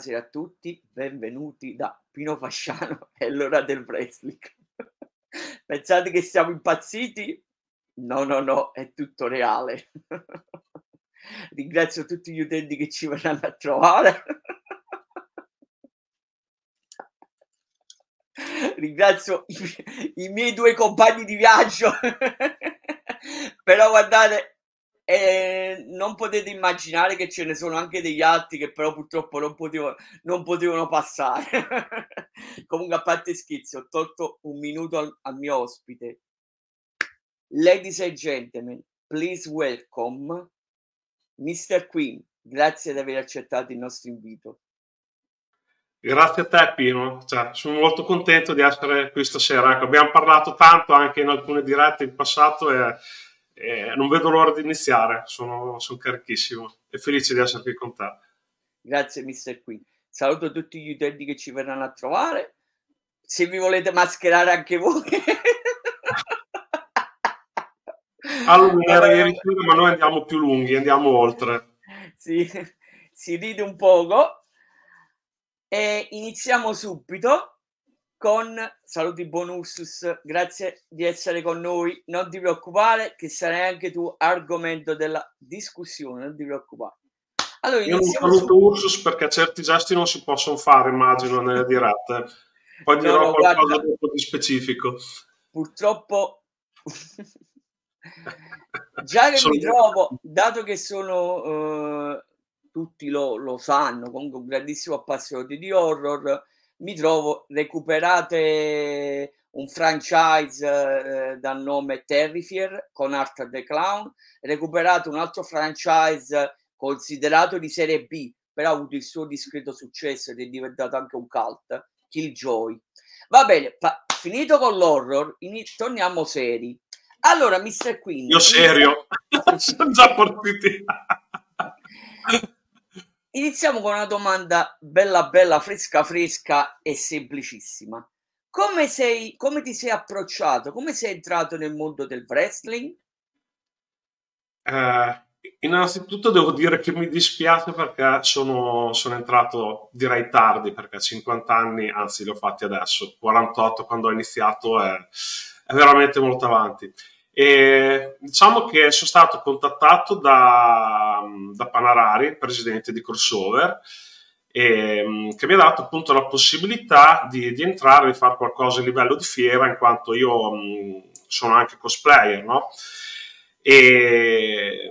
buonasera a tutti, benvenuti da Pino Fasciano e l'ora del wrestling. Pensate che siamo impazziti? No, no, no, è tutto reale. Ringrazio tutti gli utenti che ci verranno a trovare. Ringrazio i, i miei due compagni di viaggio. Però guardate, e non potete immaginare che ce ne sono anche degli altri che però purtroppo non potevano, non potevano passare. Comunque, a parte scherzi, ho tolto un minuto al, al mio ospite. Ladies and gentlemen, please welcome Mr. Queen. Grazie di aver accettato il nostro invito. Grazie a te Pino, cioè, sono molto contento di essere qui stasera. Ecco, abbiamo parlato tanto anche in alcune dirette in passato e eh, non vedo l'ora di iniziare, sono, sono carichissimo e felice di essere qui con te. Grazie Mister Qui. Saluto tutti gli utenti che ci verranno a trovare. Se vi volete mascherare anche voi. allora, ieri sera, ma noi andiamo più lunghi, andiamo oltre. Sì, si ride un poco. E iniziamo subito con saluti bonus, grazie di essere con noi, non ti preoccupare che sarai anche tu argomento della discussione, non ti preoccupare. Allora, Io non saluto su... Ursus perché certi gesti non si possono fare, immagino, nelle dirette. Poi no, dirò no, qualcosa guarda, di specifico. Purtroppo, già che sono... mi trovo, dato che sono, uh, tutti lo, lo sanno, comunque un grandissimo appassionato di horror, mi trovo recuperate un franchise eh, dal nome Terrifier con Art the Clown, recuperato un altro franchise considerato di serie B, però ha avuto il suo discreto successo ed è diventato anche un cult, Killjoy. Va bene, pa- finito con l'horror, in- torniamo seri. Allora, Mr. Queen... Io serio, sono già partiti. Iniziamo con una domanda bella bella, fresca fresca e semplicissima. Come, sei, come ti sei approcciato? Come sei entrato nel mondo del wrestling? Eh, innanzitutto devo dire che mi dispiace perché sono, sono entrato, direi tardi, perché 50 anni, anzi li ho fatti adesso, 48 quando ho iniziato è, è veramente molto avanti. E diciamo che sono stato contattato da, da Panarari, presidente di Crossover, e, che mi ha dato appunto la possibilità di, di, entrare e fare qualcosa a livello di fiera, in quanto io mh, sono anche cosplayer, no? E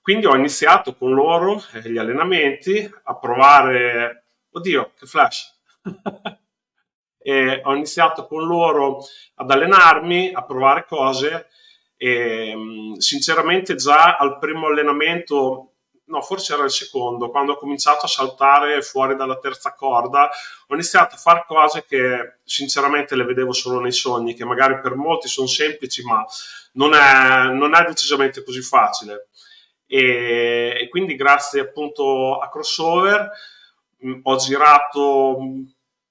quindi ho iniziato con loro eh, gli allenamenti a provare, oddio, che flash! ho iniziato con loro ad allenarmi, a provare cose e, ehm, sinceramente già al primo allenamento, no forse era il secondo, quando ho cominciato a saltare fuori dalla terza corda, ho iniziato a fare cose che sinceramente le vedevo solo nei sogni, che magari per molti sono semplici, ma non è, non è decisamente così facile. E, e, quindi grazie appunto a Crossover mh, ho girato un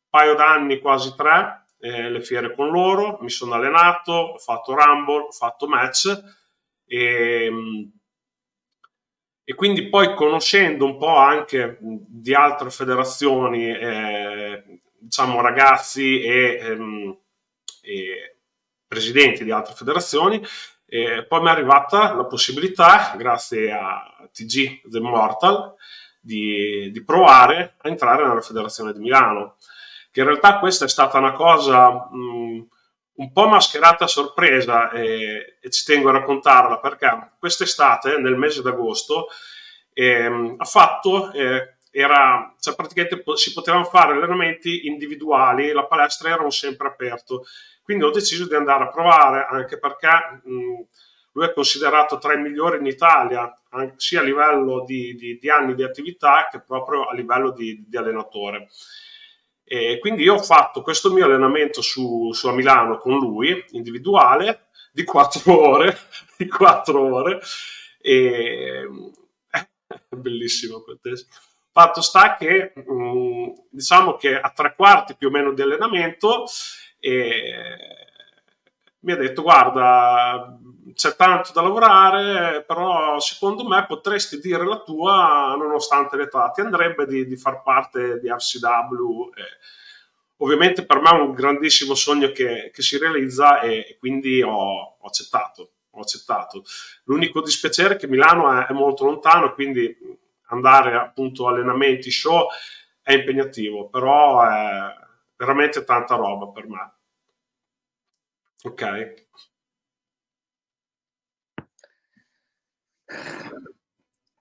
paio d'anni, quasi tre, eh, le fiere con loro, mi sono allenato, ho fatto Rumble, ho fatto match e, ehm, e quindi poi conoscendo un po' anche di altre federazioni, eh, diciamo ragazzi e, ehm, e, presidenti di altre federazioni, eh, poi mi è arrivata la possibilità, grazie a TG The Mortal, di, di provare a entrare nella federazione di Milano che in realtà questa è stata una cosa mh, un po' mascherata a sorpresa e, e, ci tengo a raccontarla perché quest'estate, nel mese d'agosto, eh, ha fatto, eh, era, cioè praticamente si potevano fare allenamenti individuali, la palestra era sempre aperto, quindi ho deciso di andare a provare anche perché mh, lui è considerato tra i migliori in Italia, sia a livello di, di, di anni di attività che proprio a livello di, di allenatore. E quindi io ho fatto questo mio allenamento su, su a Milano con lui, individuale, di quattro ore, di quattro ore, e è bellissimo quel testo. Fatto sta che mm, diciamo che a tre quarti più o meno di allenamento eh, mi ha detto guarda c'è tanto da lavorare però secondo me potresti dire la tua nonostante l'età ti andrebbe di, di far parte di RCW e, ovviamente per me è un grandissimo sogno che, che si realizza e, e quindi ho, ho, accettato, ho, accettato, L'unico dispiacere è che Milano è, è molto lontano, quindi andare appunto a allenamenti, show è impegnativo, però è veramente tanta roba per me. Ok.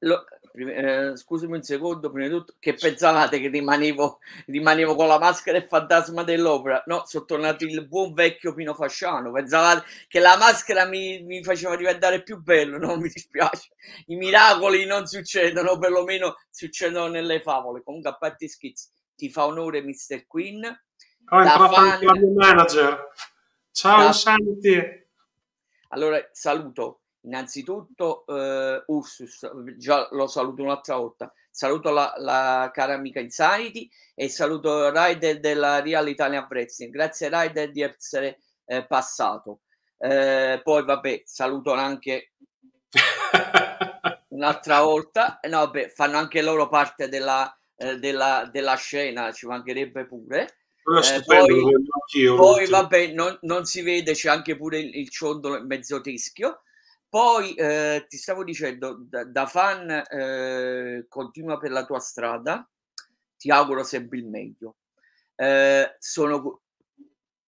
Lo, eh, scusami un secondo, prima di tutto, che pensavate che rimanevo, rimanevo con la maschera e fantasma dell'opera? No, sono tornato il buon vecchio Pino Fasciano. Pensavate che la maschera mi, mi faceva diventare più bello? No, mi dispiace. I miracoli non succedono, perlomeno succedono nelle favole. Comunque, a parte schizzi, ti fa onore, Mr. Queen. Oh, entrato fan... mia manager. Ciao, da... Santi. Allora, saluto Innanzitutto eh, Ursus, già lo saluto un'altra volta, saluto la, la cara amica Insanity e saluto Ryder della Real Italian Wrestling. Grazie Ryder di essere eh, passato. Eh, poi vabbè, saluto anche un'altra volta. No, vabbè, fanno anche loro parte della, eh, della, della scena, ci mancherebbe pure. Eh, poi, poi vabbè, non, non, si vede, c'è anche pure il, il ciondolo mezzo teschio. Poi eh, ti stavo dicendo, da, da fan eh, continua per la tua strada, ti auguro sempre il meglio. Eh, sono,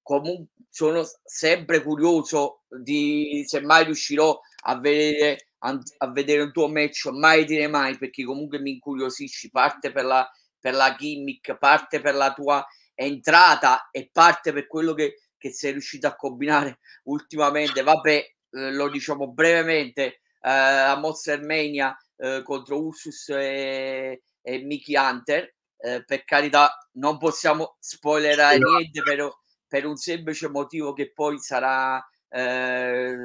comunque, sono sempre curioso di se mai riuscirò a vedere, a, a vedere un tuo match, mai dire mai, perché comunque mi incuriosisci, parte per la, per la gimmick, parte per la tua entrata e parte per quello che, che sei riuscito a combinare ultimamente. Vabbè, eh, lo diciamo brevemente, eh, a Monster Mania eh, contro Ursus e, e Mickey Hunter. Eh, per carità, non possiamo spoilerare sì, niente no. per, un semplice motivo che poi sarà eh,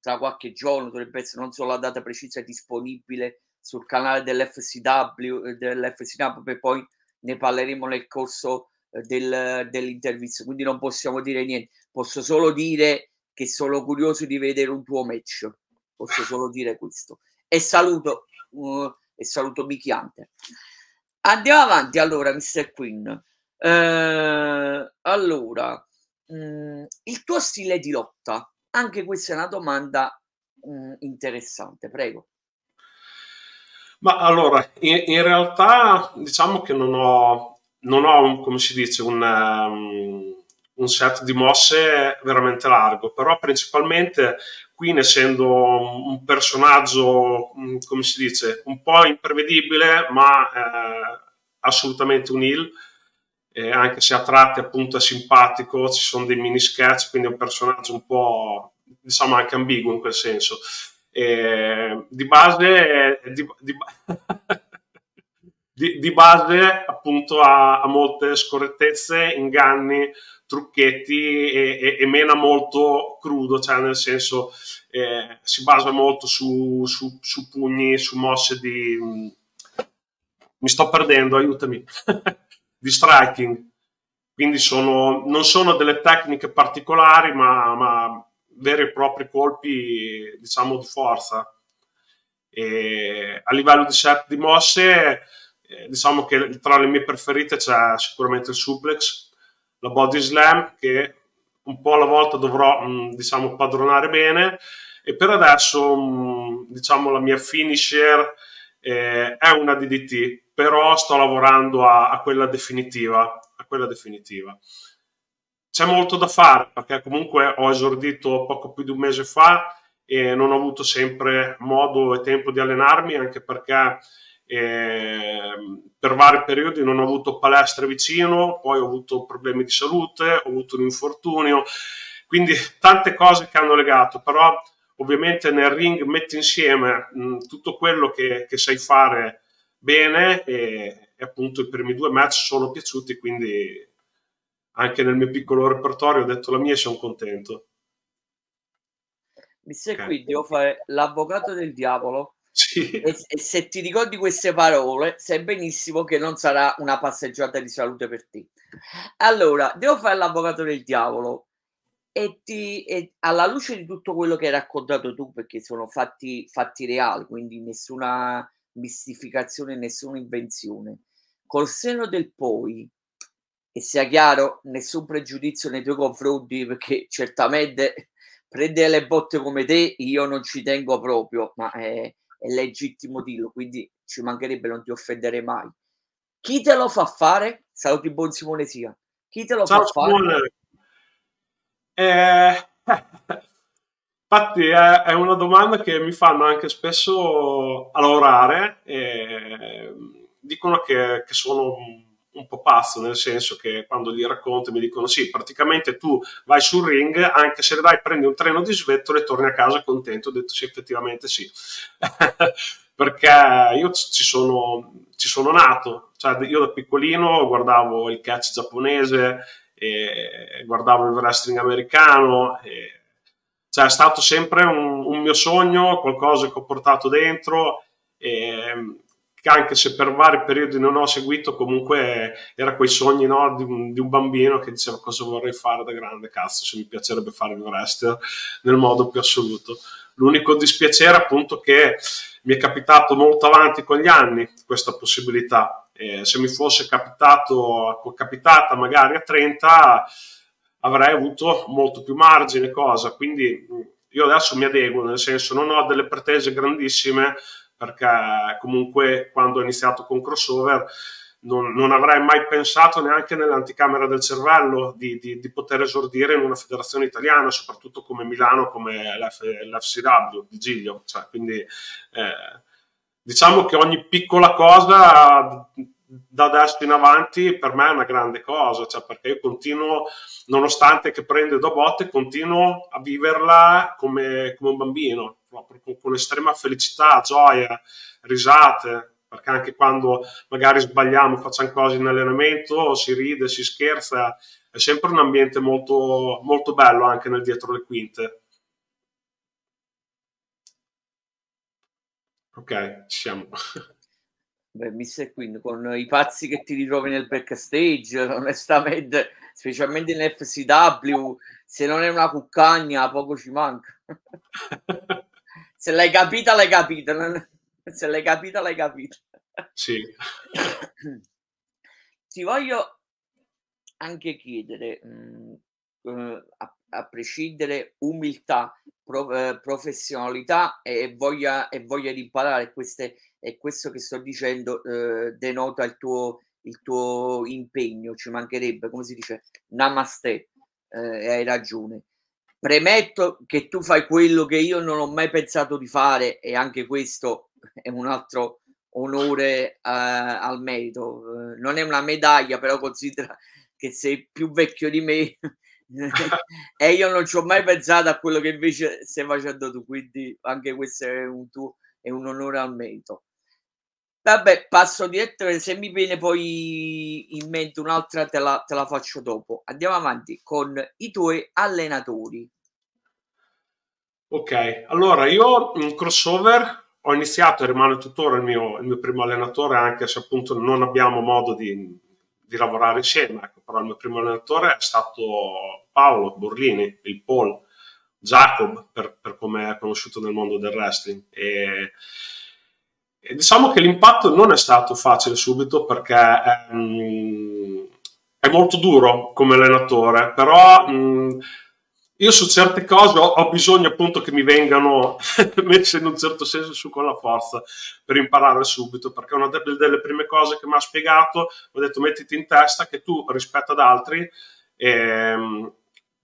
tra qualche giorno, dovrebbe essere non so la data precisa, disponibile sul canale dell'FCW, dell'FCW e poi ne parleremo nel corso del, dell'intervista, quindi non possiamo dire niente. Posso solo dire che sono curioso di vedere un tuo match. Posso solo dire questo. E saluto, uh, e saluto Mickey Hunter. Andiamo avanti allora, Mr. Queen. Eh, allora, mh, mm, il tuo stile di lotta, anche questa è una domanda mh, mm, interessante, prego. Ma allora, in, in, realtà diciamo che non ho, non ho un, come si dice, un, um, un set di mosse veramente largo, però principalmente Queen essendo un personaggio, mm, come si dice, un po' imprevedibile, ma eh, assolutamente un heel, eh, anche se a tratti appunto è simpatico, ci sono dei mini sketch, quindi è un personaggio un po' diciamo anche ambiguo in quel senso. Eh, di base di, di, di, di, base appunto ha, ha molte scorrettezze, inganni, trucchetti e, e, e, mena molto crudo, cioè nel senso eh, si basa molto su, su, su, pugni, su mosse di... mi sto perdendo, aiutami, di striking. Quindi sono, non sono delle tecniche particolari, ma, ma veri e propri colpi, diciamo, di forza. E a livello di set di mosse, eh, diciamo che tra le mie preferite c'è sicuramente il suplex, la body slam che un po' alla volta dovrò mh, diciamo padronare bene. E per adesso mh, diciamo la mia finisher eh, è una DDT però sto lavorando a, a, quella definitiva a quella definitiva. C'è molto da fare perché comunque ho esordito poco più di un mese fa e non ho avuto sempre modo e tempo di allenarmi anche perché per vari periodi non ho avuto palestre vicino, poi ho avuto problemi di salute, ho avuto un infortunio, quindi tante cose che hanno legato, però ovviamente nel ring metti insieme mh, tutto quello che, che, sai fare bene e, e, appunto i primi due match sono piaciuti, quindi anche nel mio piccolo repertorio ho detto la mia e sono contento. Mi sei okay. qui, devo fare l'avvocato del diavolo E, e, se ti ricordi queste parole, sai benissimo che non sarà una passeggiata di salute per te. Allora, devo fare l'avvocato del diavolo. e, ti, e alla luce di tutto quello che hai raccontato tu, perché sono fatti, fatti reali, quindi nessuna mistificazione, nessuna invenzione, col seno del poi, e sia chiaro, nessun pregiudizio nei tuoi confronti, perché certamente prendere le botte come te io non ci tengo proprio, ma è, è legittimo dirlo, quindi ci mancherebbe, non ti offenderei mai. Chi te lo fa fare? Saluti buon Simone Sia. Chi te lo Ciao, fa Simone. fare? Eh, infatti è, è, una domanda che mi fanno anche spesso a lavorare e dicono che, che sono un po' pazzo, nel senso che quando gli racconto mi dicono sì, praticamente tu vai sul ring, anche se vai prendi un treno di svettole e torni a casa contento, ho detto sì, effettivamente sì. Perché io ci sono, ci sono nato, cioè io da piccolino guardavo il catch giapponese, guardavo il wrestling americano, cioè è stato sempre un, un mio sogno, qualcosa che ho portato dentro. E, anche se per vari periodi non ho seguito, comunque era quei sogni no, di, un, di, un, bambino che diceva cosa vorrei fare da grande, cazzo, se mi piacerebbe fare il wrestler nel modo più assoluto. L'unico dispiacere appunto che mi è capitato molto avanti con gli anni questa possibilità. Eh, se mi fosse capitato, capitata magari a 30 avrei avuto molto più margine, cosa. Quindi io adesso mi adeguo, nel senso non ho delle pretese grandissime, perché comunque quando ho iniziato con crossover non, non avrei mai pensato neanche nell'anticamera del cervello di, di, di, poter esordire in una federazione italiana, soprattutto come Milano, come l'F, l'FCW di Giglio. Cioè, quindi eh, diciamo che ogni piccola cosa da adesso in avanti per me è una grande cosa, cioè perché io continuo, nonostante che prendo da botte, continuo a viverla come, come un bambino proprio con, con estrema felicità, gioia, risate, perché anche quando magari sbagliamo, facciamo cose in allenamento, si ride, si scherza, è sempre un ambiente molto, molto bello anche nel dietro le quinte. Ok, ci siamo. Beh, Mr. Queen, con i pazzi che ti ritrovi nel backstage, onestamente, specialmente in FCW, se non è una cuccagna, poco ci manca. Se l'hai capita, l'hai capita. Se l'hai capita, l'hai capita. Sì. Ti voglio anche chiedere, mh, mm, a, a, prescindere, umiltà, pro, eh, professionalità e voglia, e voglia di imparare, queste, e questo che sto dicendo eh, denota il tuo, il tuo impegno, ci mancherebbe, come si dice, namaste, eh, hai ragione. Premetto che tu fai quello che io non ho mai pensato di fare e anche questo è un altro onore uh, al merito. Uh, non è una medaglia, però considera che sei più vecchio di me e io non ci ho mai pensato a quello che invece stai facendo tu, quindi anche questo è un, tuo, è un onore al merito. Vabbè, passo diretto, se mi viene poi in mente un'altra te la, te la faccio dopo. Andiamo avanti con i tuoi allenatori. Ok, allora io in crossover ho iniziato e rimane tuttora il mio, il mio primo allenatore, anche se appunto non abbiamo modo di, di lavorare insieme. Ecco, però il mio primo allenatore è stato Paolo Borlini, il Paul Jacob, per, per come è conosciuto nel mondo del wrestling. E, e diciamo che l'impatto non è stato facile subito perché è, um, è molto duro come allenatore, però um, io su certe cose ho, ho, bisogno appunto che mi vengano messe in un certo senso su con la forza per imparare subito, perché una delle, delle prime cose che mi ha spiegato, ho detto mettiti in testa che tu rispetto ad altri ehm,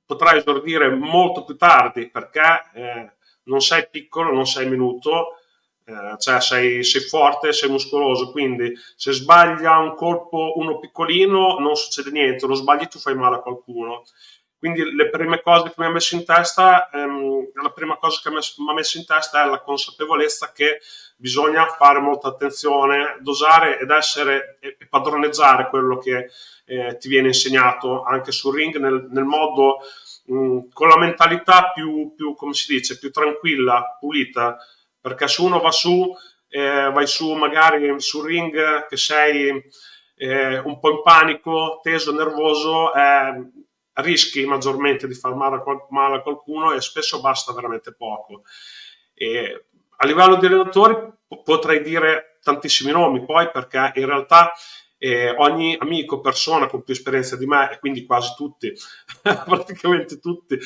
potrai esordire molto più tardi perché eh, non sei piccolo, non sei minuto, eh, cioè sei, sei, forte, sei muscoloso, quindi se sbaglia un colpo uno piccolino non succede niente, lo sbagli tu fai male a qualcuno. Quindi le prime cose che mi ha messo in testa, ehm, la prima cosa che mi ha messo in testa è la consapevolezza che bisogna fare molta attenzione, dosare ed essere e padroneggiare quello che eh, ti viene insegnato anche sul ring nel, nel modo mh, con la mentalità più, più, come si dice, più tranquilla, pulita, perché se uno va su, eh, vai su magari sul ring che sei eh, un po' in panico, teso, nervoso, eh, rischi maggiormente di far male a qualcuno e spesso basta veramente poco. E a livello di allenatori potrei dire tantissimi nomi poi perché in realtà eh, ogni amico, persona con più esperienza di me, e quindi quasi tutti, praticamente tutti,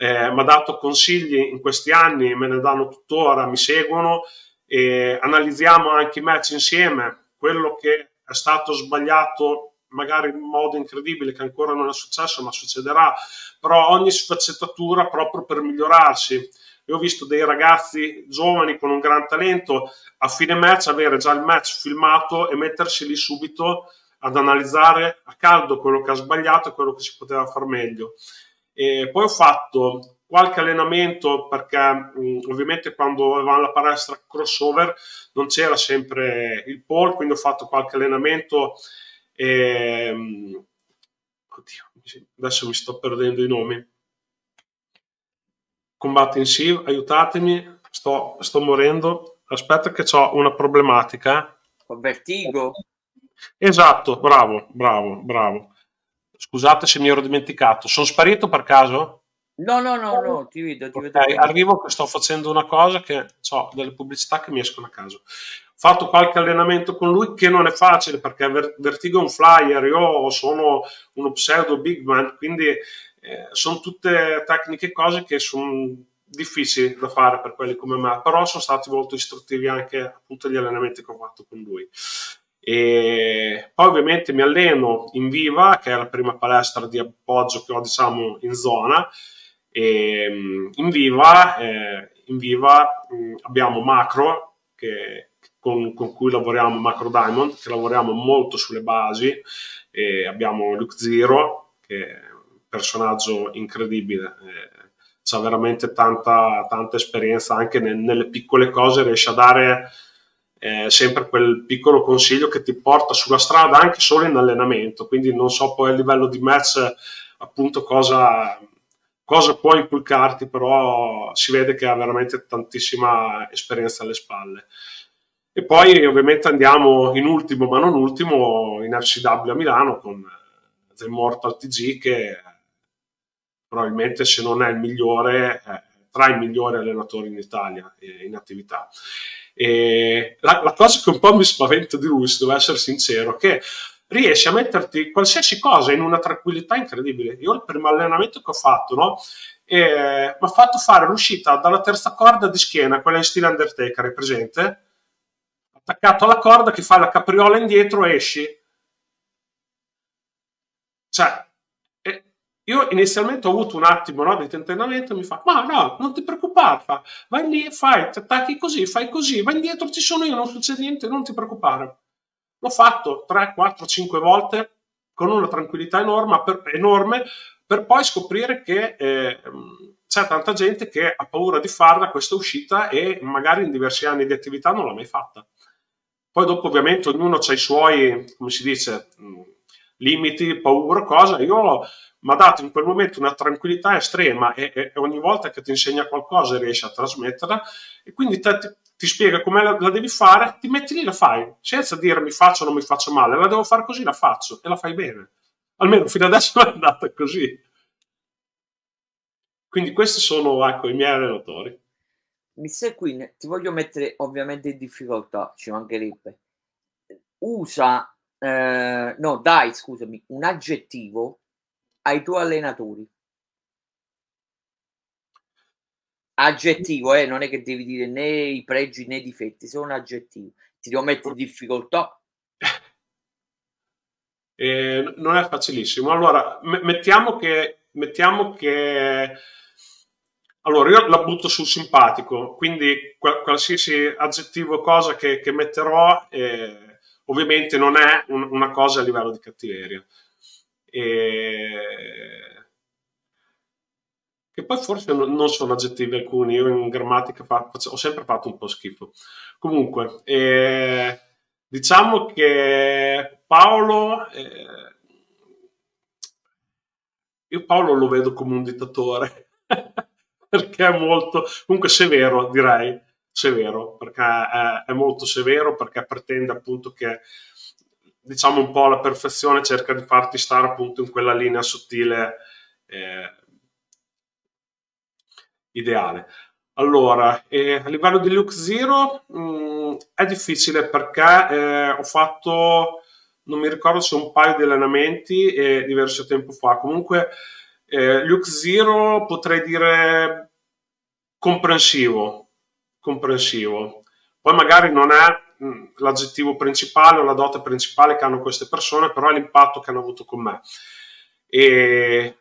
eh, mi ha dato consigli in questi anni, me ne danno tuttora, mi seguono e analizziamo anche i match insieme, quello che è stato sbagliato magari in modo incredibile che ancora non è successo ma succederà, però ogni sfaccettatura proprio per migliorarsi. Io ho visto dei ragazzi giovani con un gran talento a fine match avere già il match filmato e mettersi lì subito ad analizzare a caldo quello che ha sbagliato e quello che si poteva far meglio. E poi ho fatto qualche allenamento perché mh, ovviamente quando avevamo la palestra crossover non c'era sempre il pole, quindi ho fatto qualche allenamento e, mh, oddio, adesso mi sto perdendo i nomi Combat Intensive, aiutatemi, sto, sto morendo. Aspetta che ho una problematica. Con vertigo? Esatto, bravo, bravo, bravo. Scusate se mi ero dimenticato. Sono sparito per caso? No, no, no, no, ti vedo, ti okay, vedo. Arrivo che sto facendo una cosa che ho delle pubblicità che mi escono a caso. Ho fatto qualche allenamento con lui che non è facile perché Vertigo è un flyer, io sono uno pseudo big man, quindi eh, sono tutte tecniche e cose che sono difficili da fare per quelli come me, però sono stati molto istruttivi anche appunto gli allenamenti che ho fatto con lui. E poi ovviamente mi alleno in Viva, che è la prima palestra di appoggio che ho diciamo in zona. E mm, in Viva, eh, in Viva mh, mm, abbiamo Macro, che, con, con, cui lavoriamo, Macro Diamond, che lavoriamo molto sulle basi. E abbiamo Luke Zero, che personaggio incredibile. Eh, ha veramente tanta, tanta esperienza anche ne, nelle piccole cose, riesce a dare eh, sempre quel piccolo consiglio che ti porta sulla strada anche solo in allenamento. Quindi non so poi a livello di match appunto cosa, cosa può inculcarti, però si vede che ha veramente tantissima esperienza alle spalle. E poi ovviamente andiamo in ultimo, ma non ultimo, in RCW a Milano con The Immortal TG che probabilmente se non è il migliore, eh, tra i migliori allenatori in Italia eh, in attività. E la, la, cosa che un po' mi spaventa di lui, se devo essere sincero, è che riesce a metterti qualsiasi cosa in una tranquillità incredibile. Io il primo allenamento che ho fatto, no? Eh, mi ha fatto fare l'uscita dalla terza corda di schiena, quella in stile Undertaker, è presente? Attaccato alla corda che fa la capriola indietro e esci. Cioè, io inizialmente ho avuto un attimo no, di tentennamento e mi fa, ma no, non ti preoccupare, fa, vai lì, fai, ti attacchi così, fai così, vai indietro, ci sono io, non succede niente, non ti preoccupare. L'ho fatto 3, 4, 5 volte con una tranquillità enorme per, enorme, per poi scoprire che eh, c'è tanta gente che ha paura di farla questa uscita e magari in diversi anni di attività non l'ha mai fatta. Poi dopo ovviamente ognuno ha i suoi, come si dice, limiti, paura, cosa. Io mi ha dato in quel momento una tranquillità estrema e, e, ogni volta che ti insegna qualcosa riesci a trasmetterla e quindi te, ti, ti, spiega come la, la, devi fare, ti metti lì e la fai, senza dire mi faccio o non mi faccio male, la devo fare così, la faccio e la fai bene. Almeno fino adesso è andata così. Quindi questi sono ecco, i miei allenatori. Mr. Queen, ti voglio mettere ovviamente in difficoltà, ci mancherebbe. Usa, eh, no dai scusami, un aggettivo ai tuoi allenatori. Aggettivo, eh, non è che devi dire né i pregi né i difetti, sono aggettivo. Ti devo mettere in difficoltà. Eh, non è facilissimo. Allora, m- mettiamo che, mettiamo che allora, io la butto sul simpatico, quindi qualsiasi aggettivo cosa che, che metterò, eh, ovviamente non è un, una cosa a livello di cattiveria. E... Che poi forse non sono aggettivi alcuni, io in grammatica fa, ho sempre fatto un po' schifo. Comunque, eh, diciamo che Paolo, eh, io Paolo lo vedo come un dittatore, perché è molto, comunque severo direi, severo, perché è, è molto severo, perché pretende appunto che diciamo un po' alla perfezione cerca di farti stare appunto in quella linea sottile eh, ideale. Allora, eh, a livello di look zero mh, mm, è difficile perché eh, ho fatto, non mi ricordo se un paio di allenamenti diverso tempo fa. Comunque, eh, look zero potrei dire comprensivo, comprensivo. Poi magari non è mm, l'aggettivo principale o la dote principale che hanno queste persone, però è l'impatto che hanno avuto con me. E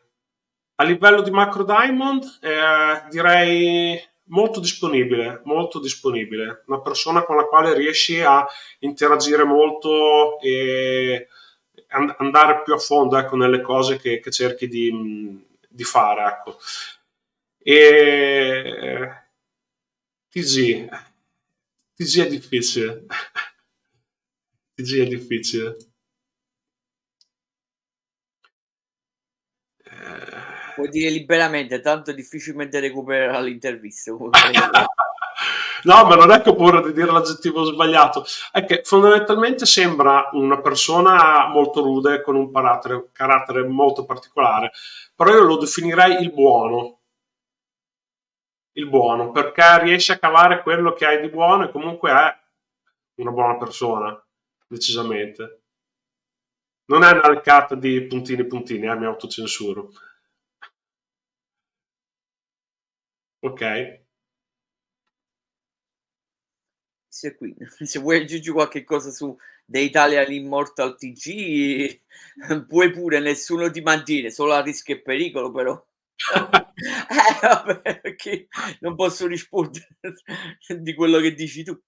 a livello di macro diamond, eh, direi molto disponibile, molto disponibile, una persona con la quale riesci a interagire molto e andare più a fondo ecco, nelle cose che, che cerchi di, di, fare. Ecco. E TG, TG è difficile. TG è difficile. Puoi dire liberamente, tanto difficilmente recupererà l'intervista. no, ma non è che ho paura di dire l'aggettivo sbagliato, è che fondamentalmente sembra una persona molto rude con un carattere, carattere molto particolare, però io lo definirei il buono. Il buono, perché riesce a cavare quello che hai di buono e comunque è una buona persona, decisamente. Non è una leccata di puntini puntini, eh, mi autocensuro. Ok. Se, qui, se vuoi aggiungere qualche cosa su The Italian Immortal TG, puoi pure, nessuno ti mantiene, solo a rischio e pericolo però. eh, perché non posso rispondere di quello che dici tu.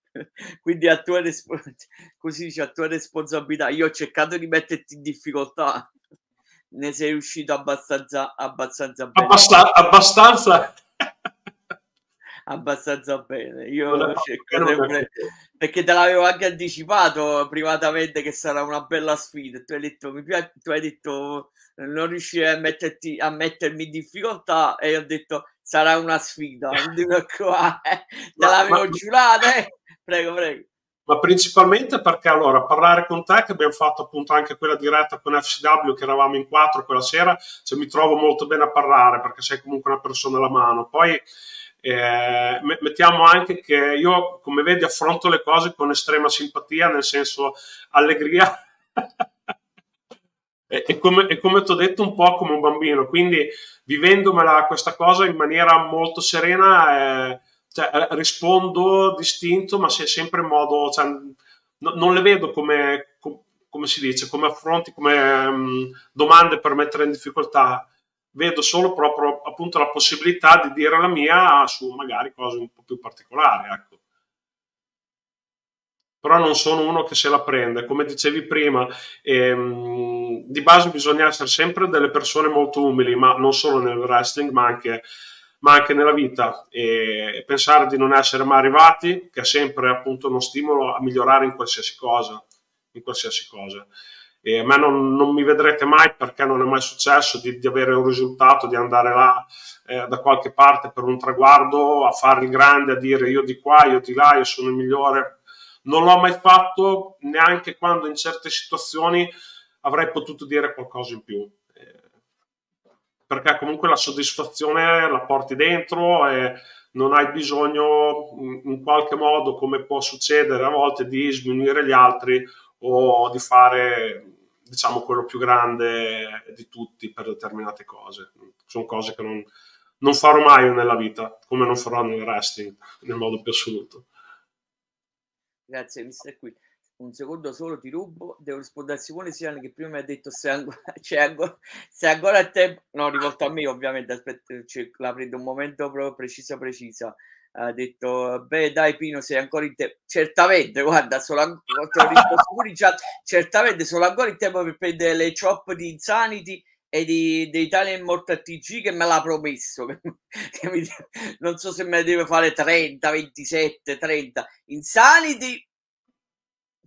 Quindi a tua, resp- così dice, a tua responsabilità. Io ho cercato di metterti in difficoltà, ne sei riuscito abbastanza, abbastanza bene. Abbast- abbastanza abbastanza bene. Io no, cerco sempre perché te l'avevo anche anticipato privatamente che sarà una bella sfida. Tu hai detto, mi piace, tu hai detto non riuscirei a, metterti, a mettermi in difficoltà e io ho detto sarà una sfida. Qua, eh. Te l'avevo ma, giurata, eh. prego, prego. Ma principalmente perché allora parlare con te, che abbiamo fatto appunto anche quella diretta con FCW, che eravamo in quattro quella sera, cioè mi trovo molto bene a parlare perché sei comunque una persona alla mano. Poi eh, mettiamo anche che io, come vedi, affronto le cose con estrema simpatia, nel senso allegria. e, come, come ti ho detto, un po' come un bambino. Quindi, vivendomela questa cosa in maniera molto serena, eh, cioè, rispondo distinto, ma sempre in modo. Cioè, no, non le vedo come, come si dice, come affronti, come um, domande per mettere in difficoltà vedo solo proprio appunto la possibilità di dire la mia su magari cose un po' più particolari, ecco. Però non sono uno che se la prende, come dicevi prima, ehm, di base bisogna essere sempre delle persone molto umili, ma non solo nel wrestling, ma anche, ma anche nella vita e pensare di non essere mai arrivati, che è sempre appunto uno stimolo a migliorare in qualsiasi cosa, in qualsiasi cosa. E a me non, non, mi vedrete mai perché non è mai successo di, di avere un risultato, di andare là eh, da qualche parte per un traguardo, a fare il grande, a dire io di qua, io di là, io sono il migliore. Non l'ho mai fatto neanche quando in certe situazioni avrei potuto dire qualcosa in più. Eh, perché comunque la soddisfazione la porti dentro e non hai bisogno in qualche modo, come può succedere a volte, di sminuire gli altri o di fare diciamo quello più grande di tutti per determinate cose. Sono cose che non, non farò mai nella vita, come non farò nel wrestling, nel modo più assoluto. Grazie, mister qui. Un secondo solo ti rubo, devo rispondere a Simone Siani che prima mi ha detto se ancora, c'è ancora, se ancora è tempo, no, rivolto a me ovviamente, aspetta, la prendo un momento proprio precisa precisa ha detto beh dai Pino sei ancora in tempo certamente guarda solo ancora certamente sono ancora in tempo per prendere le chop di Insanity e di, di Italian Immortal TG che me l'ha promesso non so se me ne deve fare 30 27 30 Insanity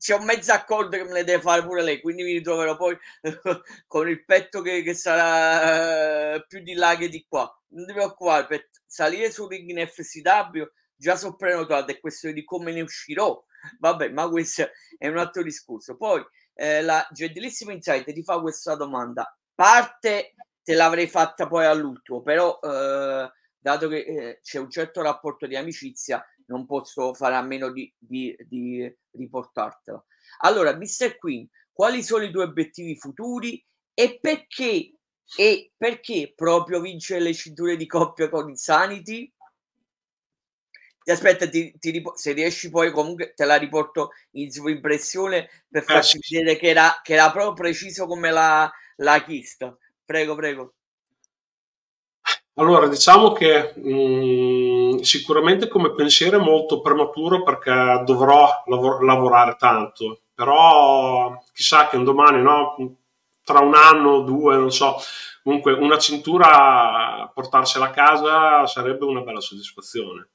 c'è un mezzo accordo che me ne deve fare pure lei, quindi mi ritroverò poi con il petto che, che sarà uh, più di là che di qua. Non ti preoccupare, per salire sul ring in FCW già sono prenotato, è questione di come ne uscirò. Vabbè, ma questo è un altro discorso. Poi eh, la gentilissima Insight ti fa questa domanda. Parte te l'avrei fatta poi all'ultimo, però eh, dato che eh, c'è un certo rapporto di amicizia, non posso fare a meno di, di, di riportartela. Allora, Mr. Queen, quali sono i tuoi obiettivi futuri e perché, e perché proprio vincere le cinture di coppia con Insanity? Aspetta, ti, ti rip- se riesci poi comunque te la riporto in impressione per farci eh, vedere che era, che era proprio preciso come la, la chista. Prego, prego. Allora, diciamo che mh, mm, sicuramente come pensiero è molto prematuro perché dovrò lav- lavorare tanto, però chissà che un domani, no? tra un anno, due, non so, comunque una cintura portarsela a casa sarebbe una bella soddisfazione.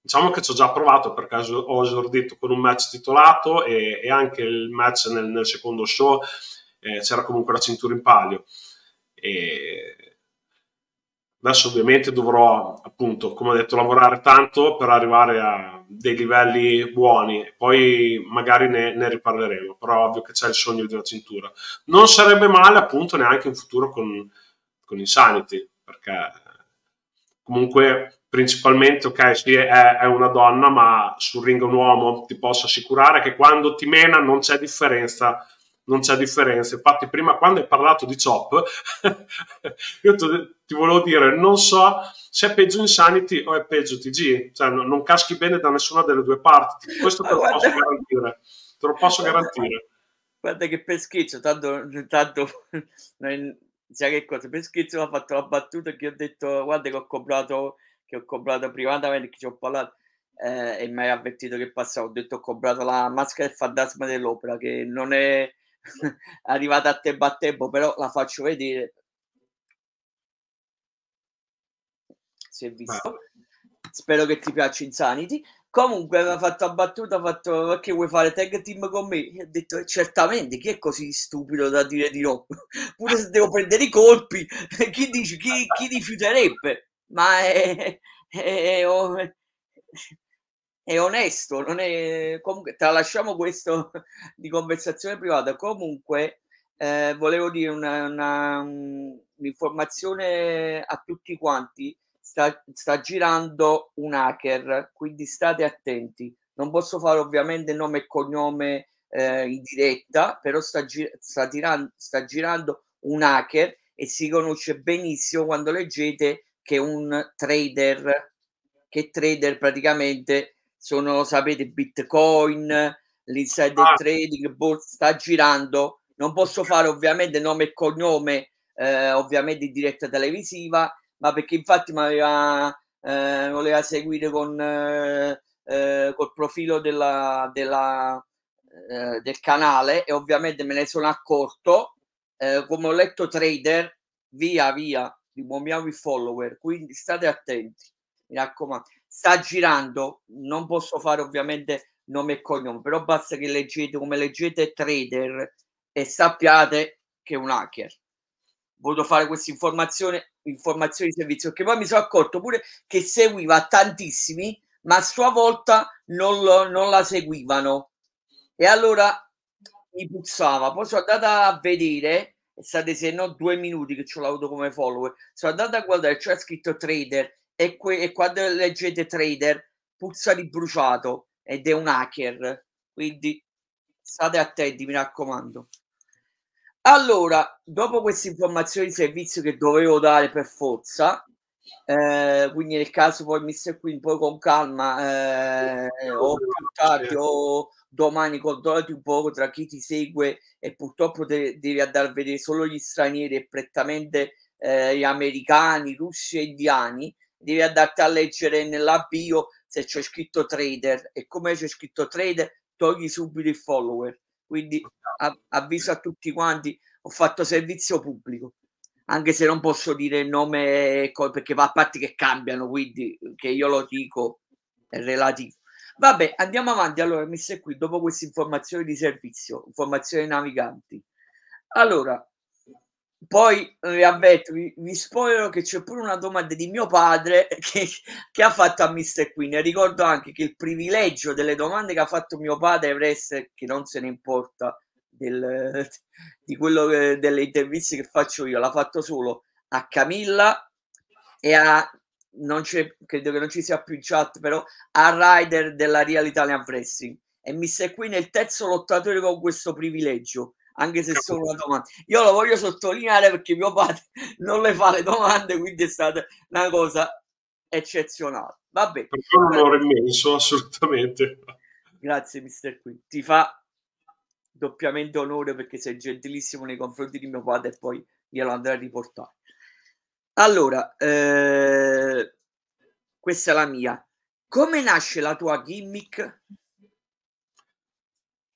Diciamo che ci ho già provato perché ho esordito con un match titolato e, e anche il match nel, nel secondo show eh, c'era comunque la cintura in palio. E adesso ovviamente dovrò appunto, come ho detto, lavorare tanto per arrivare a dei livelli buoni, poi magari ne, ne riparleremo, però ovvio che c'è il sogno della cintura. Non sarebbe male appunto neanche in futuro con, con Insanity, perché comunque principalmente, ok, sì, è, è, una donna, ma sul ring un uomo, ti posso assicurare che quando ti mena non c'è differenza. Non c'è differenza. Infatti, prima quando hai parlato di Chop, io ti volevo dire, non so se è peggio Insanity o è peggio TG, cioè non, non caschi bene da nessuna delle due parti. Questo te lo guarda, posso garantire. Te lo posso guarda, garantire. Guarda che per schizzo, tanto, tanto sai che cosa, per schizzo mi ha fatto la battuta che ho detto, guarda che ho comprato che ho comprato privatamente, che ci ho parlato eh, e mi hai avvertito che passavo. Ho detto ho comprato la maschera del fantasma dell'opera che non è arrivata a tempo a tempo, però la faccio vedere. Si è visto. Spero che ti piaccia Insanity. Comunque aveva fatto la battuta, ha fatto perché vuoi fare tag team con me? E ha detto certamente, chi è così stupido da dire di no? Pure se devo prendere i colpi, chi dice, chi, chi rifiuterebbe? ma è, è, è, onesto, non è, comunque tralasciamo questo di conversazione privata, comunque eh, volevo dire una, una, un'informazione a tutti quanti, sta, sta girando un hacker, quindi state attenti, non posso fare ovviamente nome e cognome eh, in diretta, però sta, sta, tirando, sta girando un hacker e si conosce benissimo quando leggete che un trader, che trader praticamente sono, sapete, Bitcoin, l'insider ah. trading, sta girando. Non posso fare ovviamente nome e cognome, eh, ovviamente in diretta televisiva, ma perché infatti mi aveva, eh, voleva seguire con eh, eh, col profilo della, della, eh, del canale e ovviamente me ne sono accorto. Eh, come ho letto trader, via via rimuoviamo i follower, quindi state attenti, mi raccomando. Sta girando, non posso fare ovviamente nome e cognome, però basta che leggete come leggete trader e sappiate che è un hacker. Voglio fare questa informazione, informazioni di servizio, che poi mi sono accorto pure che seguiva tantissimi, ma a sua volta non, lo, non la seguivano. E allora mi puzzava. Poi sono andata a vedere state se no due minuti che ce l'ho avuto come follower. Sono andato a guardare, c'è scritto trader e, que- e quando leggete trader puzza di bruciato ed è un hacker. Quindi state attenti, mi raccomando. Allora, dopo queste informazioni di servizio che dovevo dare per forza, eh, quindi nel caso poi Mr. Queen poi con calma eh, o più tardi o domani controllati un po' tra chi ti segue e purtroppo te, devi andare a vedere solo gli stranieri e prettamente eh, gli americani, russi e indiani, devi andarti a leggere nella bio se c'è scritto trader e come c'è scritto trader togli subito il follower. Quindi avviso a tutti quanti, ho fatto servizio pubblico anche se non posso dire il nome perché a parte che cambiano, quindi che io lo dico è relativo. Vabbè, andiamo avanti. Allora, mi sei qui dopo queste informazioni di servizio, informazioni naviganti. Allora, poi vi avverto, vi, vi spoilerò che c'è pure una domanda di mio padre che, che ha fatto a Mr. Queen. E ricordo anche che il privilegio delle domande che ha fatto mio padre deve essere che non se ne importa del, di quello che, delle interviste che faccio io, l'ha fatto solo a Camilla e a non c'è, credo che non ci sia più in chat, però a Rider della Real Italian Wrestling e Mr. Queen è il terzo lottatore con questo privilegio anche se sono una domanda. Io lo voglio sottolineare perché mio padre non le fa le domande, quindi è stata una cosa eccezionale. Vabbè. Per un onore immenso, assolutamente. Grazie, mister Queen. Ti fa doppiamente onore perché sei gentilissimo nei confronti di mio padre e poi glielo andrei a riportare. Allora, eh, questa è la mia. Come nasce la tua gimmick?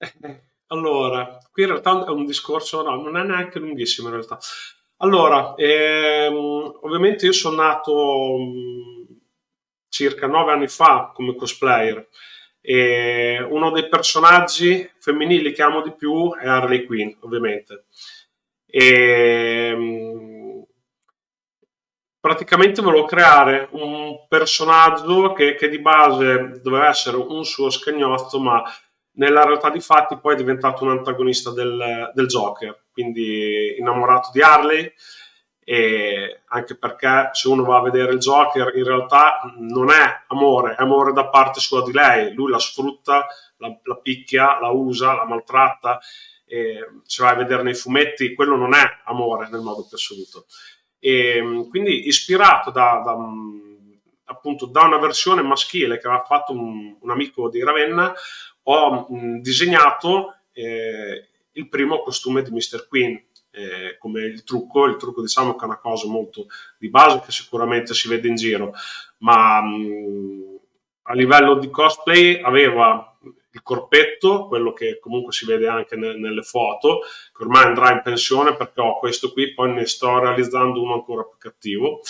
Allora, qui in realtà è un discorso, no, non è neanche lunghissimo in realtà. Allora, ehm, ovviamente io sono nato mh, circa nove anni fa come cosplayer e uno dei personaggi femminili che amo di più è Harley Quinn, ovviamente. E, mh, praticamente volevo creare un personaggio che, che di base doveva essere un suo scagnozzo, ma nella realtà di fatti poi è diventato un antagonista del, del Joker, quindi innamorato di Harley anche perché se uno va a vedere il Joker in realtà non è amore, è amore da parte sua di lei, lui la sfrutta, la, la picchia, la usa, la maltratta, se vai a vedere nei fumetti quello non è amore nel modo più assoluto. E, quindi ispirato da, da, appunto da una versione maschile che aveva fatto un, un amico di Ravenna, ho mh, disegnato eh, il primo costume di Mr. Queen. Eh, come il trucco, il trucco diciamo che è una cosa molto di base che sicuramente si vede in giro, ma mh, a livello di cosplay aveva il corpetto, quello che comunque si vede anche ne, nelle foto, che ormai andrà in pensione perché ho questo qui, poi ne sto realizzando uno ancora più cattivo.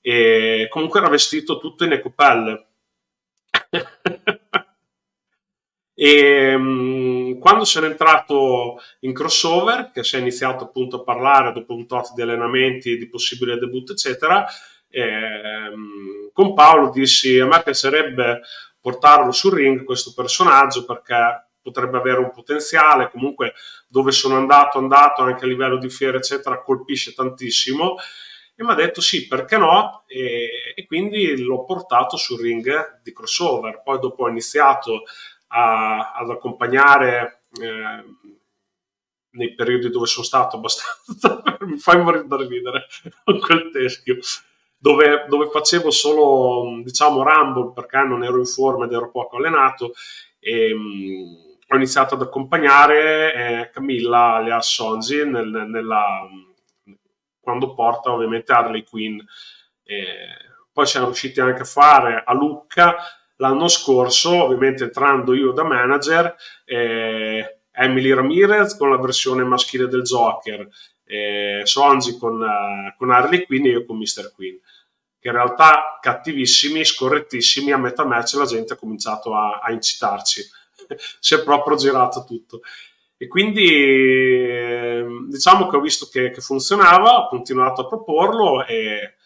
E comunque era vestito tutto in ecopelle. E um, quando sono entrato in crossover, che si è iniziato appunto a parlare dopo un tot di allenamenti, di possibile debutto, eccetera, ehm, con Paolo dissi a me piacerebbe portarlo sul ring questo personaggio perché potrebbe avere un potenziale, comunque dove sono andato, andato anche a livello di fiere, eccetera, colpisce tantissimo. E mi ha detto sì, perché no? E, e quindi l'ho portato sul ring di crossover. Poi dopo ho iniziato a, ad accompagnare eh, nei periodi dove sono stato abbastanza mi fai morire da ridere con quel teschio. Dove, dove, facevo solo diciamo rumble perché non ero in forma ed ero poco allenato e um, ho iniziato ad accompagnare eh, Camilla alias Sonzi nel, nella, quando porta ovviamente Harley Quinn. Eh, poi siamo riusciti anche a fare a Lucca L'anno scorso, ovviamente entrando io da manager, eh, Emily Ramirez con la versione maschile del Joker, eh, Sonji con, uh, con Harley Quinn e io con Mr. Queen che in realtà cattivissimi, scorrettissimi, a metà match la gente ha cominciato a, a incitarci, si è proprio girato tutto. E quindi eh, diciamo che ho visto che, che, funzionava, ho continuato a proporlo e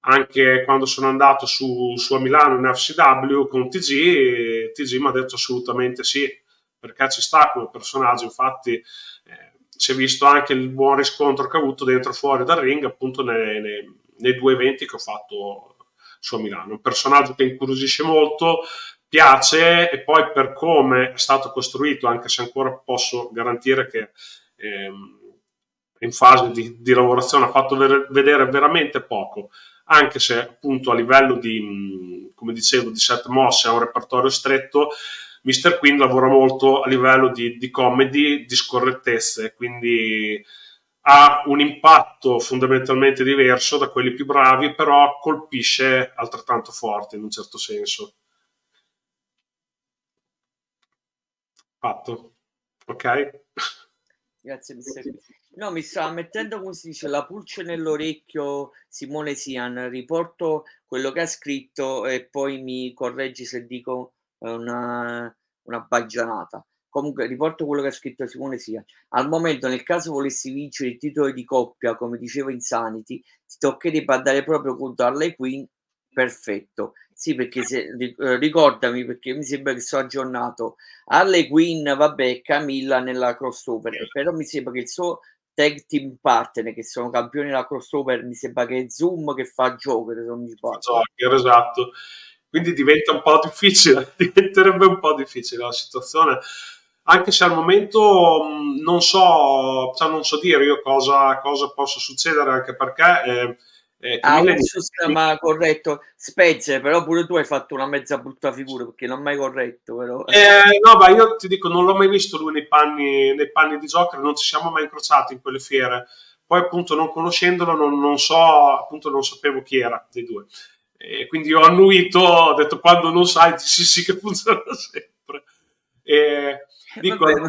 anche quando sono andato su, su a Milano in FCW con TG, TG mi ha detto assolutamente sì, perché ci sta come personaggio, infatti eh, si è visto anche il buon riscontro che ha avuto dentro e fuori dal ring, appunto nei, nei, nei due eventi che ho fatto su a Milano. Un personaggio che incuriosisce molto, piace e poi per come è stato costruito, anche se ancora posso garantire che ehm, in fase di, di lavorazione ha fatto ver- vedere veramente poco anche se appunto a livello di, come dicevo, di set mosse ha un repertorio stretto, Mr. Queen lavora molto a livello di, di comedy, di scorrettezze, quindi ha un impatto fondamentalmente diverso da quelli più bravi, però colpisce altrettanto forte in un certo senso. Fatto. Ok? Grazie, Mr. No, mi sta mettendo, come si dice, la pulce nell'orecchio Simone Sian. Riporto quello che ha scritto e poi mi correggi se dico una, una baggianata. Comunque, riporto quello che ha scritto Simone Sian. Al momento, nel caso volessi vincere il titolo di coppia, come diceva Insanity, ti toccherebbe andare proprio contro Harley Quinn. Perfetto. Sì, perché se, eh, ricordami, perché mi sembra che sono aggiornato. Harley Quinn, vabbè, Camilla nella crossover, però mi sembra che il suo tag team partner, che sono campioni della crossover, mi sembra che è Zoom che fa Joker, se non mi sbaglio. Esatto, quindi diventa un po' difficile, diventerebbe un po' difficile la situazione anche se al momento non so, cioè non so dire io cosa, cosa possa succedere, anche perché eh, eh, ah, un sistema di... corretto, Spezze, però pure tu hai fatto una mezza brutta figura perché non mai corretto. Però. Eh, no, ma io ti dico, non l'ho mai visto lui nei panni, nei panni di Joker, non ci siamo mai incrociati in quelle fiere. Poi, appunto, non conoscendolo, non, non so, appunto, non sapevo chi era dei due. E quindi ho annuito, ho detto quando non sai, sì, sì, che funziona sempre. E dico, Vabbè,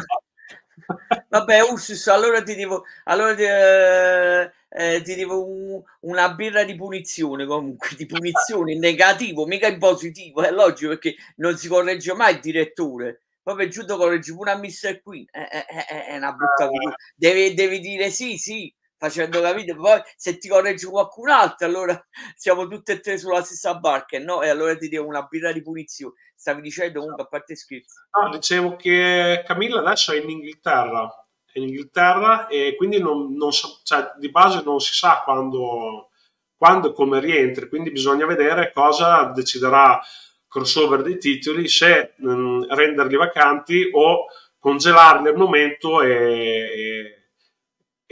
Vabbè, Ursus, allora ti devo, allora ti, eh, eh, ti devo un, una birra di punizione, comunque, di punizione in negativo, mica in positivo, è logico perché non si corregge mai il direttore. Poi per giunto correggi pure a Mr. Queen, è, è, è, è una brutta figura. Devi, devi dire sì, sì, facendo capire, poi se ti corregge qualcun altro, allora siamo tutti e tre sulla stessa barca, no? E allora ti devo una birra di punizione. Stavi dicendo comunque a parte scherzi. No, dicevo che Camilla è in Inghilterra, in Inghilterra e quindi non, non so, cioè, di base non si sa quando, quando e come rientri, quindi bisogna vedere cosa deciderà crossover dei titoli, se mh, renderli vacanti o congelarli al momento e, e,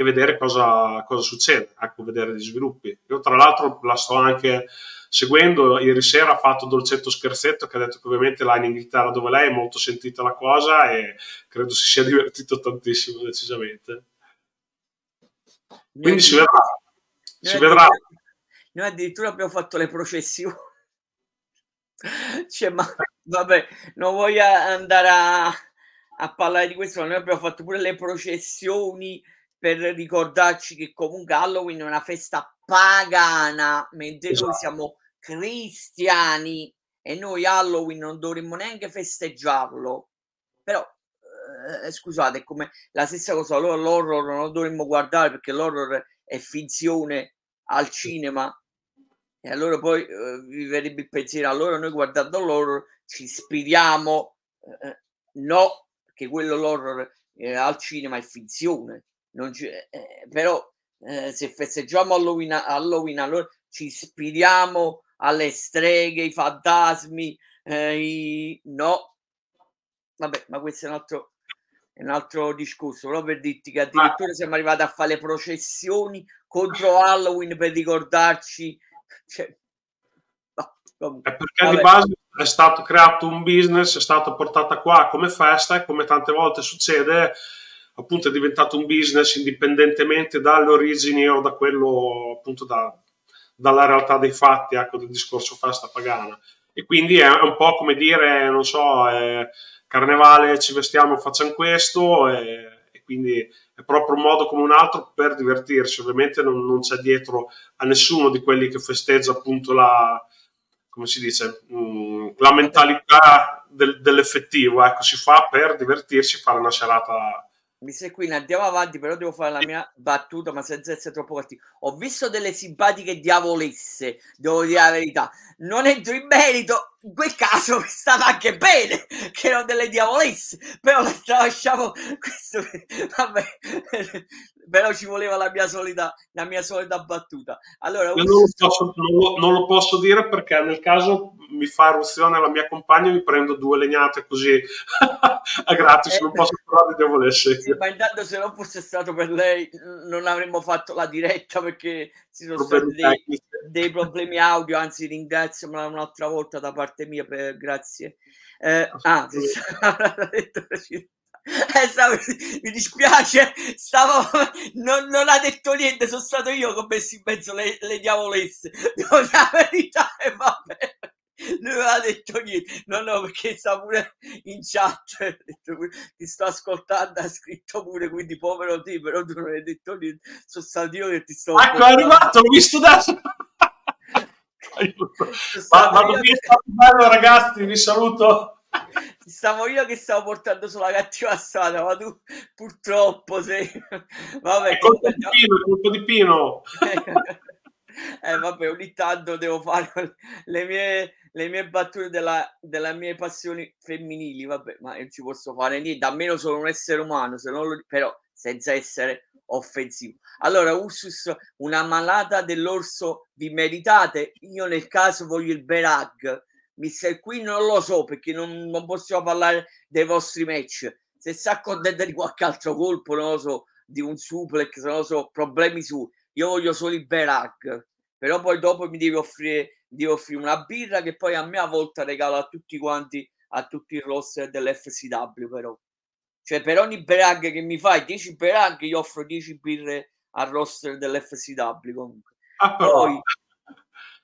e vedere cosa, cosa, succede, ecco, vedere gli sviluppi. Io tra l'altro la sto anche seguendo. Ieri sera ha fatto Dolcetto Scherzetto che ha detto che ovviamente là in Inghilterra dove lei è molto sentita la cosa e credo si sia divertito tantissimo decisamente. Quindi si vedrà. Si vedrà. Noi addirittura abbiamo fatto le processioni. Cioè, ma vabbè, non voglio andare a, a parlare di questo, ma noi abbiamo fatto pure le processioni per ricordarci che comunque Halloween è una festa pagana, mentre esatto. noi siamo cristiani e noi Halloween non dovremmo neanche festeggiarlo. Però eh, scusate, è come la stessa cosa, allora l'horror non lo dovremmo guardare perché l'horror è finzione al cinema. E allora poi eh, vi verrebbe il pensiero, allora noi guardando l'horror ci ispiriamo, eh, eh no, che quello l'horror eh, al cinema è finzione non eh, però eh, se festeggiamo Halloween, Halloween allora ci ispiriamo alle streghe, i fantasmi, eh, i... no, vabbè, ma questo è un altro, è un altro discorso, però per dirti che addirittura siamo arrivati a fare processioni contro Halloween per ricordarci, cioè, no, è perché vabbè. di base è stato creato un business, è stata portata qua come festa e come tante volte succede appunto è diventato un business indipendentemente dalle origini o da quello appunto da, dalla realtà dei fatti ecco, del discorso festa pagana. E quindi è un po' come dire non so eh, carnevale ci vestiamo facciamo questo e, e, quindi è proprio un modo come un altro per divertirsi. Ovviamente non, non c'è dietro a nessuno di quelli che festeggia appunto la come si dice mm, la mentalità del, dell'effettivo ecco si fa per divertirsi fare una serata mi sei qui, andiamo avanti, però devo fare la mia battuta, ma senza essere troppo cattivo. Ho visto delle simpatiche diavolesse, devo dire la verità. Non entro in merito, in quel caso è stata anche bene che erano delle diavolesse, però lasciamo questo, vabbè, però ci voleva la mia solita, la mia solita battuta. Allora, non lo, posso, non, non lo posso dire perché nel caso mi fa eruzione la mia compagna mi prendo due legnate così a gratis, eh, non posso parlare di diavolesse. Sì, ma intanto se non fosse stato per lei non avremmo fatto la diretta perché ci sono stati dei, dei, problemi audio, anzi ringrazio un'altra volta da parte mia, per, grazie. Eh, ah, eh, stavo, mi dispiace, stavo, non, non, ha detto niente, sono stato io che ho messo in mezzo le, le diavolesse. la verità è vabbè non aveva detto niente. No no perché sta pure in chat ti sto ascoltando ha scritto pure quindi povero te però tu non hai detto niente. Sono stato io che ti sto ecco è arrivato l'ho visto adesso ma, ma stato bello ragazzi vi saluto. Stavo io che stavo portando sulla cattiva strada ma tu purtroppo sei vabbè è colpa di Pino è colpa di Pino eh, vabbè, ogni tanto devo fare le mie, le mie battute della, delle mie passioni femminili, vabbè, ma non ci posso fare niente, almeno sono un essere umano, se non lo, però senza essere offensivo. Allora, Ursus, una malata dell'orso vi meritate? Io nel caso voglio il Berag. Mister qui non lo so perché non, non possiamo parlare dei vostri match. Se si accontenta di qualche altro colpo, non lo so, di un suplex, non lo so, problemi su. Io voglio solo il Berag. Però poi dopo mi devi offrire, devi offrire una birra che poi a me a volte regalo a tutti quanti, a tutti i roster dell'FCW però. Cioè, per ogni brag che mi fai 10 brag, io offro 10 birre al roster dell'FCW comunque. Ah, poi,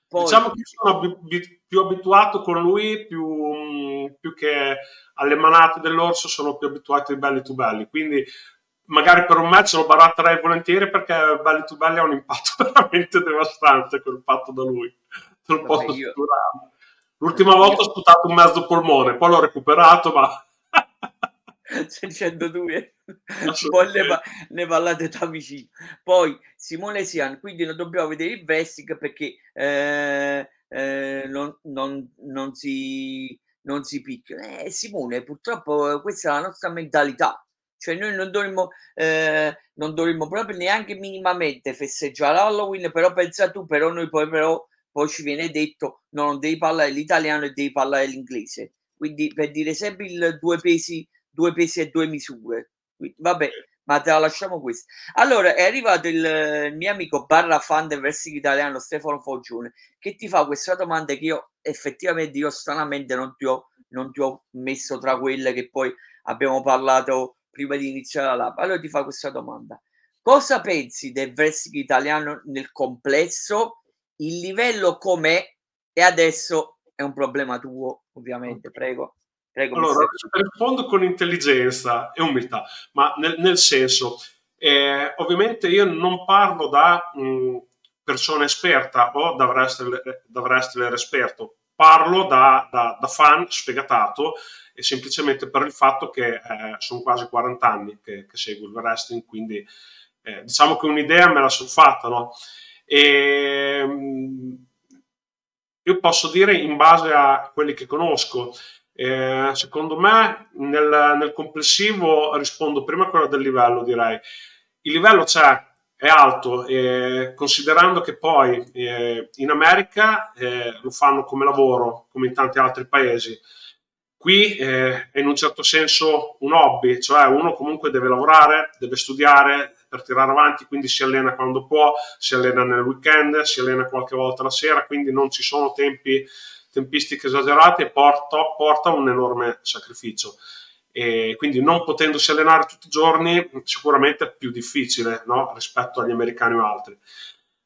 poi, diciamo che sono più, più abituato con lui, più, mm, più, che alle manate dell'orso sono più abituato ai belli to belli, quindi magari per un match lo baratterei volentieri perché belli to belli ha un impatto veramente devastante quel fatto da lui. Te lo posso io... L'ultima volta ho sputato un mezzo polmone, poi l'ho recuperato, ma 602 poi ne, ne, parlate da vicino poi Simone Sian quindi non dobbiamo vedere il wrestling perché eh, eh, non, non, non, si non si picchia. Eh, Simone purtroppo questa è la nostra mentalità cioè noi non dovremmo, eh, non dovremmo proprio neanche minimamente festeggiare Halloween però pensa tu però noi poi però poi ci viene detto no, non devi parlare l'italiano e devi parlare l'inglese quindi per dire sempre il due pesi due pesi e due misure. Vabbè, ma te la lasciamo questa. Allora, è arrivato il, il mio amico barra fan del wrestling italiano Stefano Foggione che ti fa questa domanda che io effettivamente io stranamente non ti ho, non ti ho messo tra quelle che poi abbiamo parlato prima di iniziare la lab. Allora ti fa questa domanda. Cosa pensi del wrestling italiano nel complesso? Il livello com'è? E adesso è un problema tuo, ovviamente, prego. Prego, allora, rispondo con intelligenza e umiltà, ma nel, nel senso, eh, ovviamente io non parlo da mh, persona esperta o da wrestler, da wrestler esperto, parlo da, da, da, fan sfegatato e semplicemente per il fatto che eh, sono quasi 40 anni che, che seguo il wrestling, quindi eh, diciamo che un'idea me la sono fatta, no? E, mh, io posso dire in base a quelli che conosco, eh, secondo me nel, nel, complessivo rispondo prima a quello del livello, direi. Il livello c'è, è alto, eh, considerando che poi eh, in America eh, lo fanno come lavoro, come in tanti altri paesi. Qui eh, è in un certo senso un hobby, cioè uno comunque deve lavorare, deve studiare per tirare avanti, quindi si allena quando può, si allena nel weekend, si allena qualche volta la sera, quindi non ci sono tempi tempistiche esagerate porta, porta un enorme sacrificio. E quindi non potendosi allenare tutti i giorni sicuramente è più difficile no? rispetto agli americani o altri.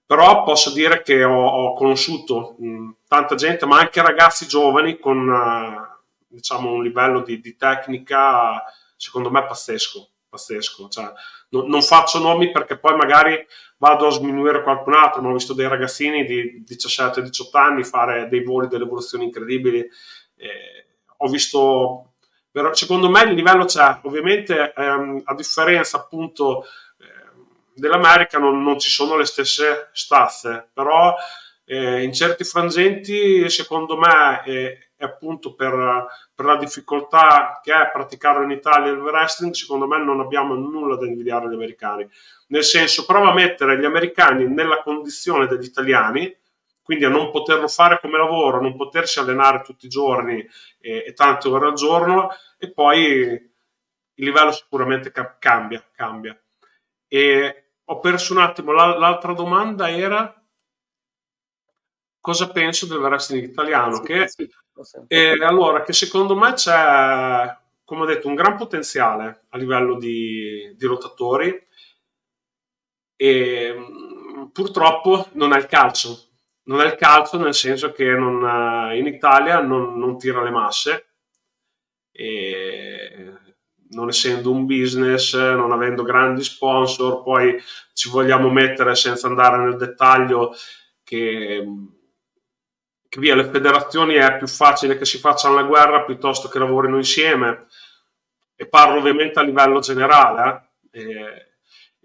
Però posso dire che ho, ho conosciuto mh, tanta gente, ma anche ragazzi giovani con uh, diciamo, un livello di, di, tecnica secondo me pazzesco. pazzesco. Cioè, no, non faccio nomi perché poi magari vado a sminuire qualcun altro, ma ho visto dei ragazzini di 17-18 anni fare dei voli, delle evoluzioni incredibili. Eh, ho visto, però secondo me il livello c'è, ovviamente ehm, a differenza appunto eh, dell'America non, non, ci sono le stesse stazze, però eh, in certi frangenti secondo me è appunto per, per, la difficoltà che è praticare in Italia il wrestling, secondo me non abbiamo nulla da invidiare agli americani. Nel senso, prova a mettere gli americani nella condizione degli italiani, quindi a non poterlo fare come lavoro, a non potersi allenare tutti i giorni e, e tante ore al giorno, e poi il livello sicuramente cambia, cambia. E ho perso un attimo, l'altra domanda era cosa penso del wrestling italiano. Sì, che, sì, eh, allora, che secondo me c'è, come ho detto, un gran potenziale a livello di, di lottatori e mm, purtroppo non è il calcio. Non è il calcio nel senso che non, in Italia non, non tira le masse, e non essendo un business, non avendo grandi sponsor, poi ci vogliamo mettere senza andare nel dettaglio che che via le federazioni è più facile che si facciano la guerra piuttosto che lavorino insieme e parlo ovviamente a livello generale eh?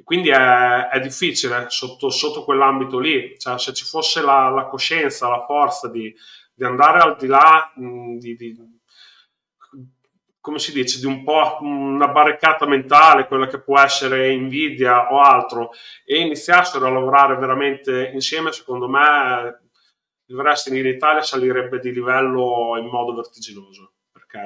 Quindi è, è difficile sotto, sotto, quell'ambito lì, cioè, se ci fosse la, la coscienza, la forza di, di, andare al di là mh, di, di come si dice, di un po' una barricata mentale, quella che può essere invidia o altro, e iniziassero a lavorare veramente insieme, secondo me il wrestling in Italia salirebbe di livello in modo vertiginoso, perché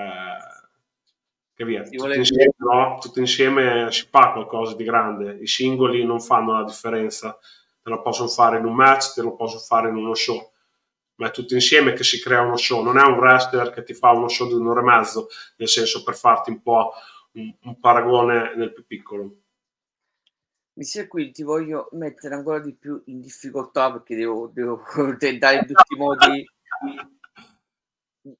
che via, tutti, insieme, no? tutti insieme si fa qualcosa di grande, i singoli non fanno la differenza, te lo possono fare in un match, te lo possono fare in uno show. Ma è tutto insieme che si crea uno show, non è un wrestler che ti fa uno show di un'ora e mezzo, nel senso per farti un po' un, un paragone nel più piccolo. Mister qui ti voglio mettere ancora di più in difficoltà perché devo, devo tentare in tutti i modi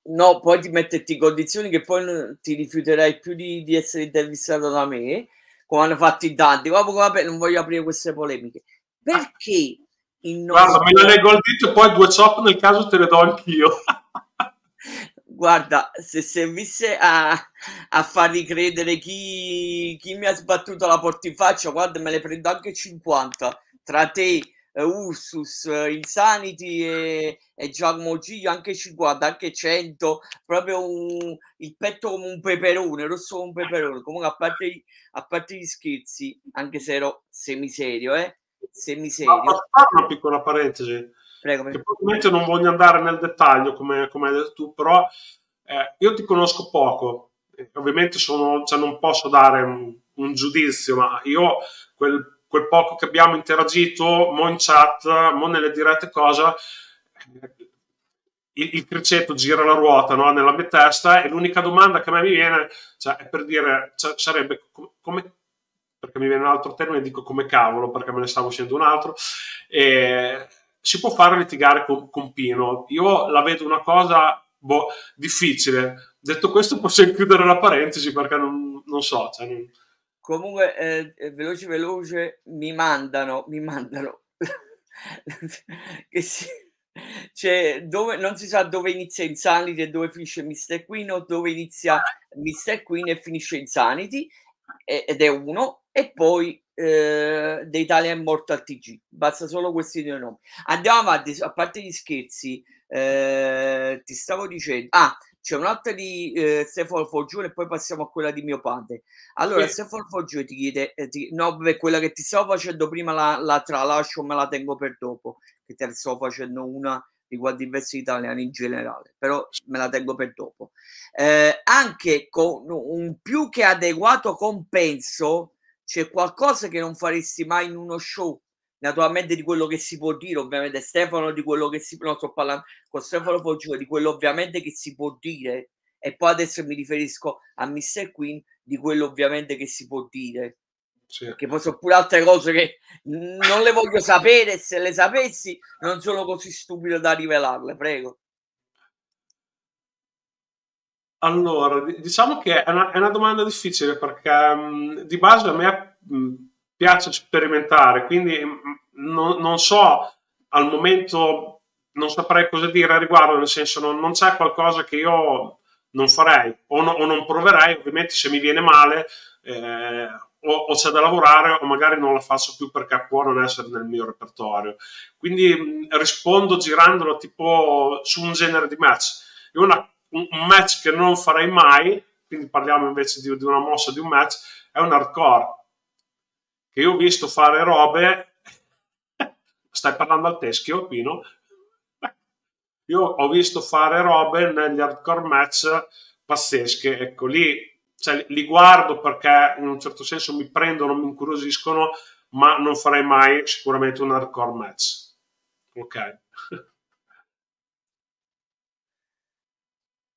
no, poi ti metterti in condizioni che poi ti rifiuterai più di, di essere intervistato da me, come hanno fatto in tanti. Comunque, vabbè, non voglio aprire queste polemiche. Perché il nostro... Guarda, me la leggo al dito e poi due chop nel caso te le do anch'io. Guarda, se servisse a, a far ricredere chi, chi mi ha sbattuto la porta in faccia, guarda, me le prendo anche 50 tra te, Ursus, uh, Insanity e, e Giacomo Giglio, anche 50, anche 100, proprio un, il petto come un peperone, rosso come un peperone. Comunque, a parte, a parte gli scherzi, anche se ero semiserio, eh, semiserio. No, posso fare una piccola parentesi? Prego, prego. Probabilmente non voglio andare nel dettaglio, come, come hai detto tu, però eh, io ti conosco poco. ovviamente sono, cioè non posso dare un, un giudizio, ma io quel, quel, poco che abbiamo interagito, mo in chat, mo nelle dirette cosa, il, il criceto gira la ruota no? nella mia testa e l'unica domanda che a me mi viene cioè, è per dire, cioè, sarebbe come, perché mi viene un altro termine, dico come cavolo, perché me ne stavo uscendo un altro, e si può fare litigare con, con Pino. Io la vedo una cosa boh, difficile. Detto questo, possiamo chiudere la parentesi perché non, non so. Cioè. Comunque, eh, eh veloce, veloce, mi mandano, mi mandano che si, cioè, dove, non si sa dove inizia Insanity e dove finisce Mr. Queen o dove inizia Mr. Queen e finisce Insanity ed è uno e poi eh, The Italian Mortal TG basta solo questi due nomi andiamo avanti a parte gli scherzi eh, ti stavo dicendo ah c'è un'altra di eh, Stefano Foggione e poi passiamo a quella di mio padre allora sì. Stefano Foggione ti chiede eh, ti, no beh, quella che ti stavo facendo prima la, la tralascio me la tengo per dopo che te ne sto facendo una riguardo i vesti italiani in generale, però me la tengo per dopo. Eh, anche con un più che adeguato compenso c'è qualcosa che non faresti mai in uno show. Naturalmente di quello che si può dire, ovviamente Stefano di quello che si no, sto parlando con Stefano Poggio di quello ovviamente che si può dire e poi adesso mi riferisco a Mr. Queen di quello ovviamente che si può dire sì. Perché poi sono pure altre cose che non le voglio sapere. Se le sapessi, non sono così stupido da rivelarle. Prego. Allora, diciamo che è una, è una domanda difficile perché um, di base a me um, piace sperimentare, quindi um, non, non, so al momento, non saprei cosa dire a riguardo, nel senso non, non c'è qualcosa che io non farei o, no, o, non proverei, ovviamente se mi viene male eh, o, o, c'è da lavorare o magari non la faccio più perché può non essere nel mio repertorio. Quindi mh, rispondo girandolo tipo su un genere di match. È una, un, un, match che non farei mai, quindi parliamo invece di, di una mossa di un match, è un hardcore. Che io ho visto fare robe, stai parlando al teschio, Pino? Io ho visto fare robe negli hardcore match pazzesche, ecco lì cioè, li guardo perché in un certo senso mi prendono, mi incuriosiscono, ma non farei mai sicuramente un hardcore match. Ok.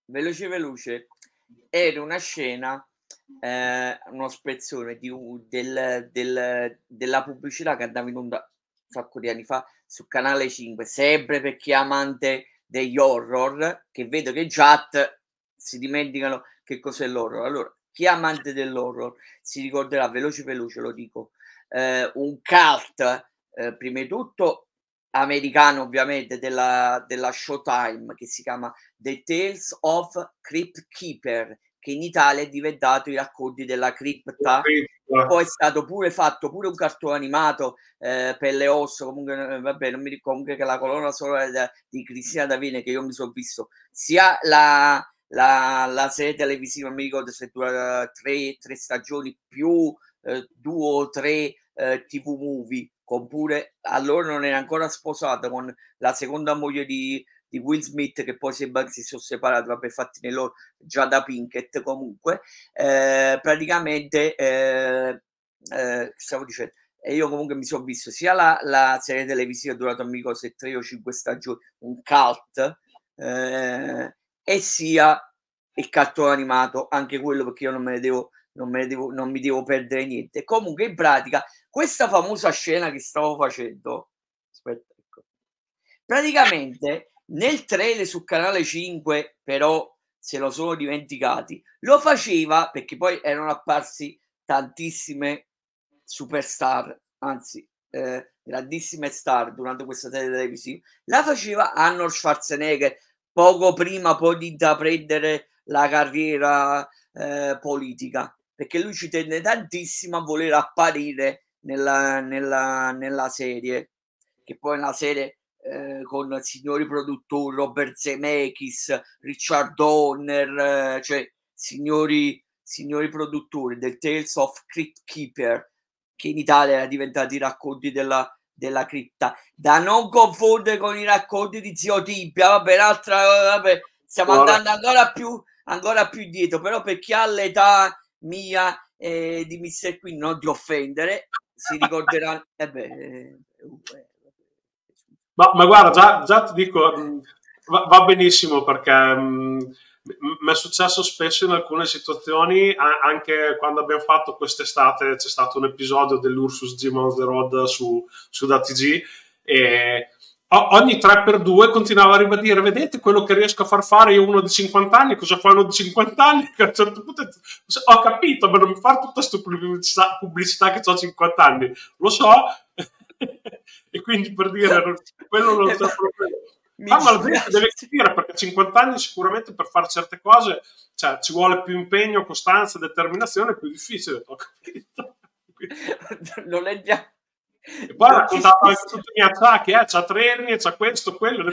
Veloce veloce. Era una scena, eh, uno spezzone di, del, del, della pubblicità che andava in onda un sacco di anni fa su Canale 5, sempre per chi è amante degli horror, che vedo che chat si dimenticano che cos'è l'horror. Allora, chi è amante dell'horror si ricorderà, veloce veloce lo dico, eh, un cult, eh, prima di tutto americano ovviamente della, della Showtime che si chiama The Tales of Crypt Keeper che in Italia è diventato i racconti della cripta. Poi è stato pure fatto pure un cartone animato eh, per le ossa, comunque eh, vabbè, non mi ricordo comunque che la colonna sonora di Cristina Davine che io mi sono visto, sia la, la, la serie televisiva, mi ricordo se dura tre, tre stagioni più eh, due o tre eh, TV movie, con pure allora non era ancora sposato con la seconda moglie di, di Will Smith che poi sembra che si sono separati, vabbè, fatti loro già da Pinkett comunque, eh, praticamente eh, eh, stavo dicendo, e io comunque mi sono visto sia la, la serie televisiva durata amico se tre o cinque stagioni, un cult, eh, e sia il cartone animato, anche quello perché io non me ne devo, non, me ne devo, non mi devo perdere niente. Comunque, in pratica, questa famosa scena che stavo facendo, aspetta, ecco, praticamente nel trailer su canale 5, però se lo sono dimenticati, lo faceva perché poi erano apparsi tantissime superstar, anzi, eh, grandissime star durante questa serie televisiva. La faceva Arnold Schwarzenegger poco prima poi di intraprendere la carriera eh, politica, perché lui ci tende tantissimo a voler apparire nella, nella, nella serie, che poi è una serie eh, con signori produttori, Robert Zemeckis, Richard Donner, eh, cioè signori, signori produttori del Tales of Crypt Keeper, che in Italia era diventato i racconti della, della cripta, da non confondere con i racconti di Zio Tibia, vabbè, un'altra, vabbè, stiamo Ora. andando ancora più, ancora più dietro, però per chi ha l'età mia eh, di Mr. Queen, non di offendere, si ricorderanno, eh beh, eh, ma, ma, guarda, già, già, ti dico, va, va benissimo perché mh, mm, mi è successo spesso in alcune situazioni, anche quando abbiamo fatto quest'estate, c'è stato un episodio dell'Ursus G on the Road su, su DATG e ogni 3x2 continuava a ribadire vedete quello che riesco a far fare io uno di 50 anni cosa fa uno di 50 anni? Che a un certo punto ho capito ma non mi fare tutta questa pubblicità, pubblicità che ho 50 anni. Lo so e quindi per dire quello non so proprio Ah, ma la gente deve capire perché a 50 anni sicuramente per fare certe cose cioè, ci vuole più impegno, costanza, determinazione, è più difficile. Ho capito. non è già. E poi ha raccontato anche tutti i miei attacchi, eh, c'ha treni, c'ha questo, quello. Me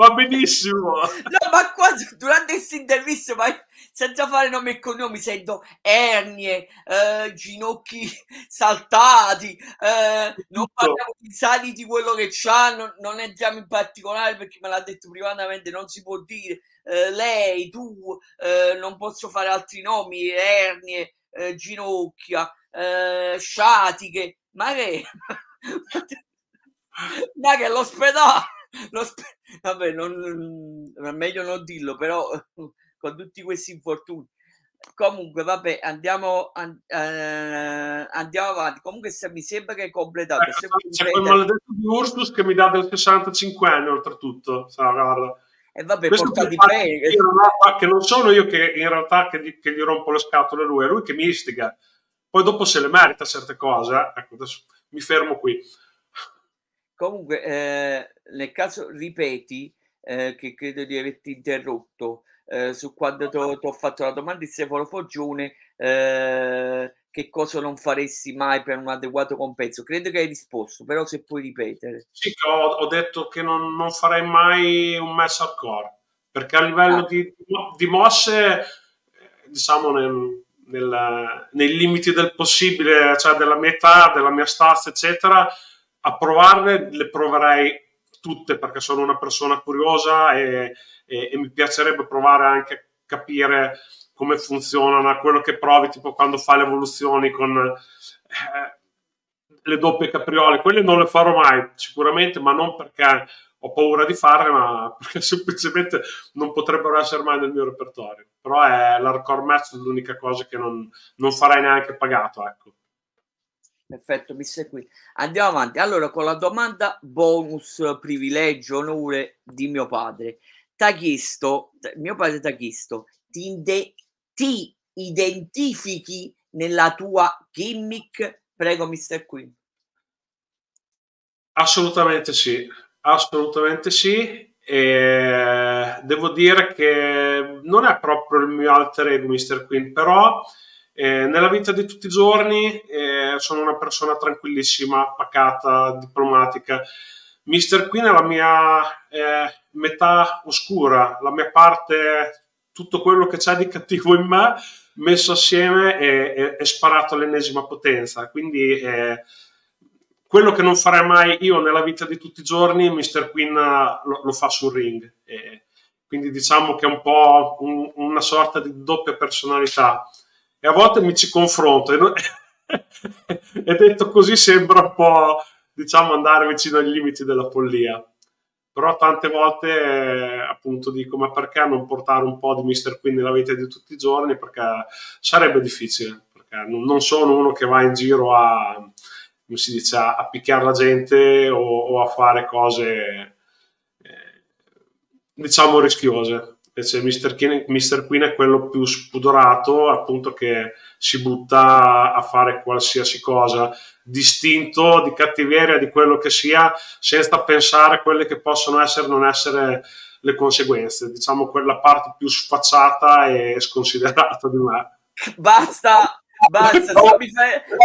va benissimo. No, ma qua durante questa intervista, ma senza fare nomi e cognomi, sento ernie, eh, ginocchi saltati, eh, non parliamo di sali di quello che c'hanno, non entriamo in particolare perché me l'ha detto privatamente, non si può dire. Eh, lei, tu, eh, non posso fare altri nomi, ernie, eh, ginocchia, eh, sciatiche, ma che... ma che l'ospedale spe- vabbè, non, è meglio non dirlo, però con tutti questi infortuni. Comunque, vabbè, andiamo, an- eh, andiamo avanti. Comunque, se, mi sembra che è completato. Eh, c'è quel maledetto di Ursus che mi dà del 65 anni, oltretutto. Sa, guarda. E vabbè, portati bene. Che non sono io che in realtà che gli, che gli rompo le scatole lui, è lui che mi istiga. Poi dopo se le merita certe cose. Eh. Ecco, adesso mi fermo qui. Comunque, eh, nel caso ripeti, eh, che credo di averti interrotto, eh, su quando ti ho fatto la domanda di Stefano Foggione, eh, che cosa non faresti mai per un adeguato compenso? Credo che hai risposto, però se puoi ripetere. Sì, ho, ho detto che non, non, farei mai un match hardcore, perché a livello ah. di, di, mosse, diciamo nel, nel, nei limiti del possibile, cioè della mia età, della mia stazza, eccetera, a provarle le proverei tutte perché sono una persona curiosa e, e, e mi piacerebbe provare anche a capire come funzionano, quello che provi tipo quando fai le evoluzioni con eh, le doppie capriole, quelle non le farò mai sicuramente, ma non perché ho paura di farle, ma perché semplicemente non potrebbero essere mai nel mio repertorio. Però è l'hardcore match l'unica cosa che non, non farei neanche pagato, ecco. Perfetto, mi segui. Andiamo avanti. Allora, con la domanda bonus, privilegio, onore di mio padre. Ti ha chiesto, mio padre ti ha chiesto, ti, inde- ti identifichi nella tua gimmick? Prego, Mr. Queen. Assolutamente sì, assolutamente sì. E devo dire che non è proprio il mio alter ego, Mr. Queen, però Eh, nella vita di tutti i giorni eh, sono una persona tranquillissima, pacata, diplomatica. Mr. Queen è la mia eh, metà oscura, la mia parte, tutto quello che c'è di cattivo in me messo assieme e, e, e sparato all'ennesima potenza. Quindi eh, quello che non farei mai io nella vita di tutti i giorni, Mr. Queen lo, lo fa sul ring. Quindi diciamo che è un po' un, una sorta di doppia personalità e a volte mi ci confronto e, non... e detto così sembra un po' diciamo andare vicino ai limiti della follia però tante volte eh, appunto dico ma perché non portare un po' di Mr. Queen nella vita di tutti i giorni perché sarebbe difficile perché non, non sono uno che va in giro a come si dice a, a picchiare la gente o, o a fare cose eh, diciamo rischiose Invece Mr. Queen, Mr. Queen è quello più spudorato, appunto, che si butta a fare qualsiasi cosa, distinto di cattiveria, di quello che sia, senza pensare a quelle che possono essere o non essere le conseguenze. Diciamo quella parte più sfacciata e sconsiderata di me. Basta, basta, fai...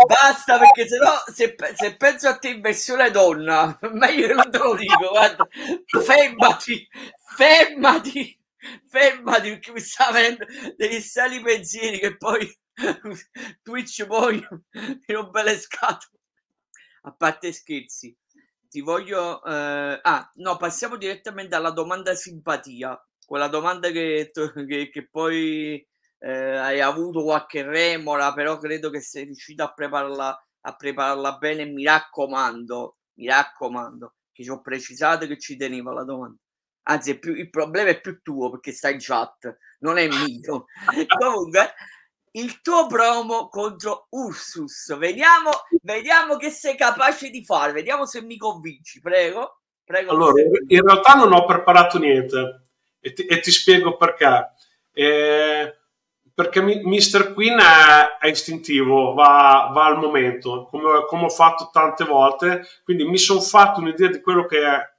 basta perché sennò se, se penso a te in versione donna, meglio che non te lo dico, guarda, fermati, fermati fermati perché mi sta avendo degli strani pensieri che poi Twitch poi mi rompe le scatole. A parte scherzi ti voglio eh... ah no passiamo direttamente alla domanda simpatia. Quella domanda che, che, che poi eh, hai avuto qualche remora però credo che sei riuscito a prepararla a prepararla bene mi raccomando mi raccomando che ci ho precisato che ci teneva la domanda anzi più, il problema è più tuo perché stai in chat, non è mio. Comunque, il tuo promo contro Ursus, vediamo, vediamo che sei capace di fare, vediamo se mi convinci, prego. prego allora, in realtà non ho preparato niente e ti, e ti spiego perché. Eh, perché Mr. Queen è, è istintivo, va, va, al momento, come, come ho fatto tante volte, quindi mi sono fatto un'idea di quello che è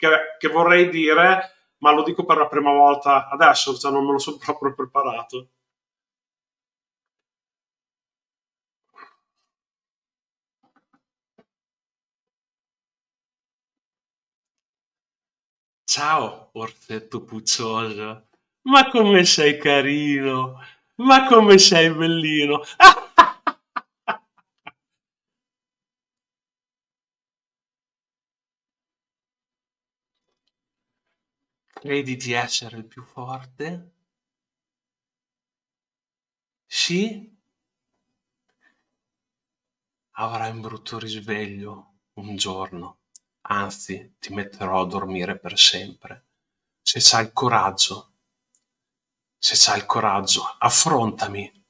che, che, vorrei dire, ma lo dico per la prima volta adesso, cioè non me lo sono proprio preparato. Ciao, orsetto puccioso. Ma come sei carino! Ma come sei bellino! Ah! Credi di essere il più forte? Sì? Avrai un brutto risveglio un giorno, anzi ti metterò a dormire per sempre. Se c'hai il coraggio, se c'hai il coraggio, affrontami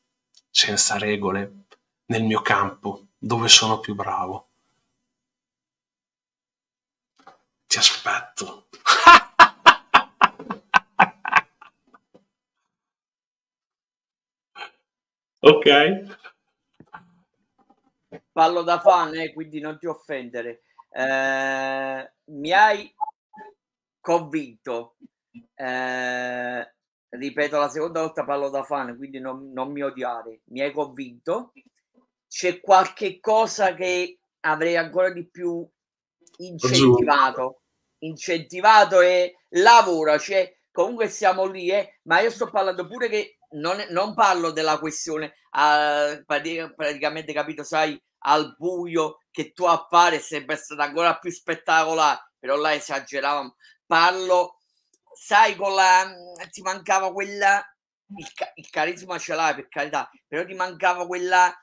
senza regole nel mio campo dove sono più bravo. Ti aspetto. Ok. Parlo da fan, eh, quindi non ti offendere. Eh, mi hai convinto. Eh, ripeto la seconda volta parlo da fan, quindi non, non mi odiare. Mi hai convinto. C'è qualche cosa che avrei ancora di più incentivato. Incentivato e lavora. Cioè, comunque siamo lì, eh, ma io sto parlando pure che non, non parlo della questione uh, praticamente capito, sai, al buio che tu appare sarebbe stato ancora più spettacolare, però là esageravamo. Parlo, sai, con la ti mancava quella il, il carisma ce l'hai per carità, però ti mancava quella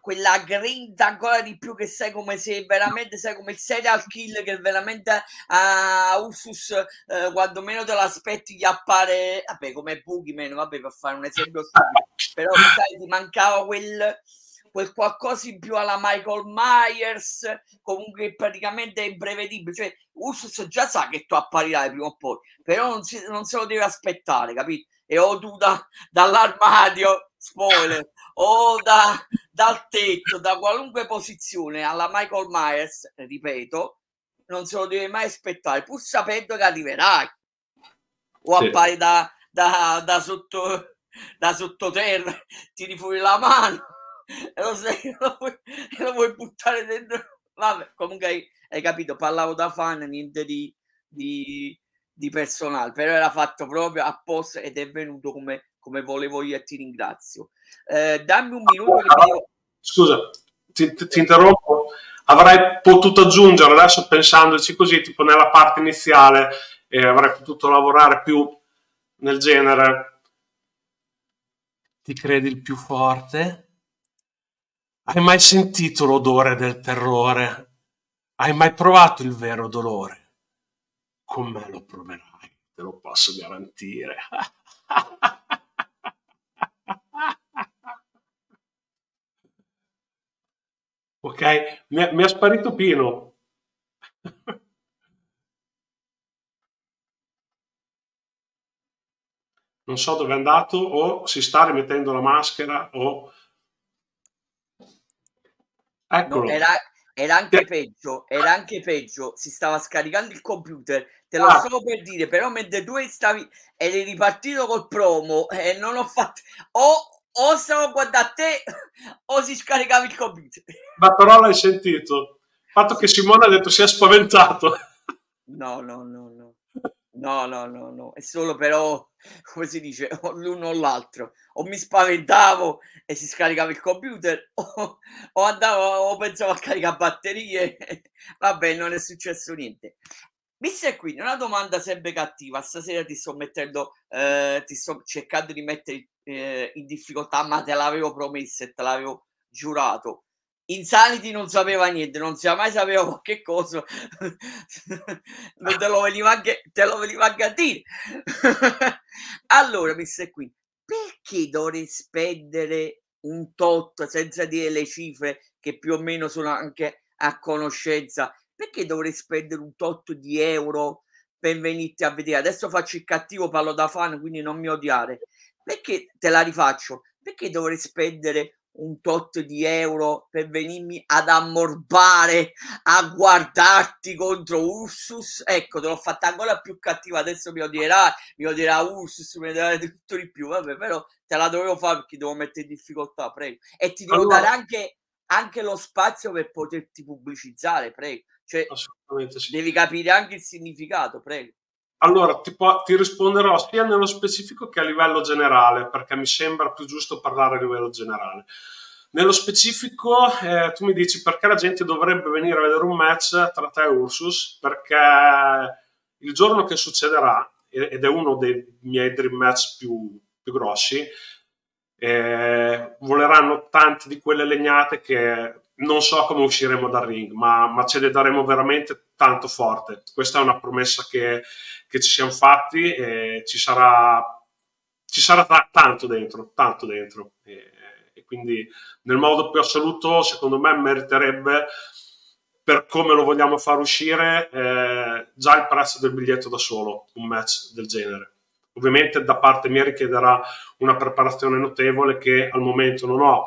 quella grinta ancora di più che sai come se veramente sai come il serial kill che veramente a uh, Ursus uh, quando meno te l'aspetti gli appare vabbè come Boogeyman vabbè per fare un esempio stupido però sai ti mancava quel quel qualcosa in più alla Michael Myers comunque praticamente è imprevedibile cioè Ursus già sa che tu apparirai prima o poi però non, si, non se lo deve aspettare capito? E o tu da, dall'armadio spoiler o da, dal tetto, da qualunque posizione alla Michael Myers, ripeto, non se lo deve mai aspettare, pur sapendo che arriverai. O sì. appari da, da, da sotto da sottoterra, tiri fuori la mano e lo, sai, lo, vuoi, lo vuoi buttare dentro. Vabbè, comunque hai, hai, capito, parlavo da fan, niente di, di, di, personale, però era fatto proprio apposta ed è venuto come, come volevo io e ti ringrazio. Eh, dammi un minuto. Che... Scusa, ti, ti, ti interrompo. Avrei potuto aggiungere adesso pensandoci così, tipo nella parte iniziale, eh, avrei potuto lavorare più nel genere. Ti credi il più forte? Hai mai sentito l'odore del terrore? Hai mai provato il vero dolore? Con me lo proverai, te lo posso garantire. ok, mi è, sparito Pino. non so dove è andato o si sta rimettendo la maschera o Eccolo. No, era, era, anche peggio, era anche peggio, si stava scaricando il computer, te lo ah. stavo per dire, però mentre tu stavi eri ripartito col promo e non ho fatto o, o stavo guardando a te o si scaricava il computer. Ma però l'hai sentito? Il fatto che Simone ha detto si è spaventato. No, no, no, no. No, no, no, no, è solo però, come si dice, l'uno o l'altro. O mi spaventavo e si scaricava il computer, o, o andavo, o pensavo a caricare batterie. Vabbè, non è successo niente. Mister qui, una domanda sempre cattiva. Stasera ti sto mettendo, eh, ti sto cercando di mettere eh, in difficoltà, ma te l'avevo promesso e te l'avevo giurato. Insanity non sapeva niente, non sia mai sapeva qualche cosa, non te lo veniva anche, te lo veniva anche a dire. allora, Mr. Queen, perché dovrei spendere un tot senza dire le cifre che più o meno sono anche a conoscenza? Perché dovrei spendere un tot di euro per venirti a vedere? Adesso faccio il cattivo, parlo da fan, quindi non mi odiare. Perché te la rifaccio? Perché dovrei spendere un tot di euro per venirmi ad ammorbare, a guardarti contro Ursus. Ecco, te l'ho fatta ancora più cattiva. Adesso mi odierà, mi odierà Ursus, mi odierà tutto di più. Vabbè, però te la dovevo fare perché devo mettere in difficoltà, prego. E ti devo allora, dare anche, anche, lo spazio per poterti pubblicizzare, prego. Cioè, sì. devi capire anche il significato, prego. Allora, ti, po- ti, risponderò sia nello specifico che a livello generale, perché mi sembra più giusto parlare a livello generale. Nello specifico, eh, tu mi dici perché la gente dovrebbe venire a vedere un match tra te e Ursus, perché il giorno che succederà, ed è uno dei miei dream match più, più grossi, eh, voleranno tante di quelle legnate che non so come usciremo dal ring, ma, ma ce le daremo veramente tanto forte. Questa è una promessa che, che ci siamo fatti e ci sarà, ci sarà t- tanto dentro, tanto dentro. E, e quindi nel modo più assoluto, secondo me, meriterebbe per come lo vogliamo far uscire eh, già il prezzo del biglietto da solo, un match del genere. Ovviamente da parte mia richiederà una preparazione notevole che al momento non ho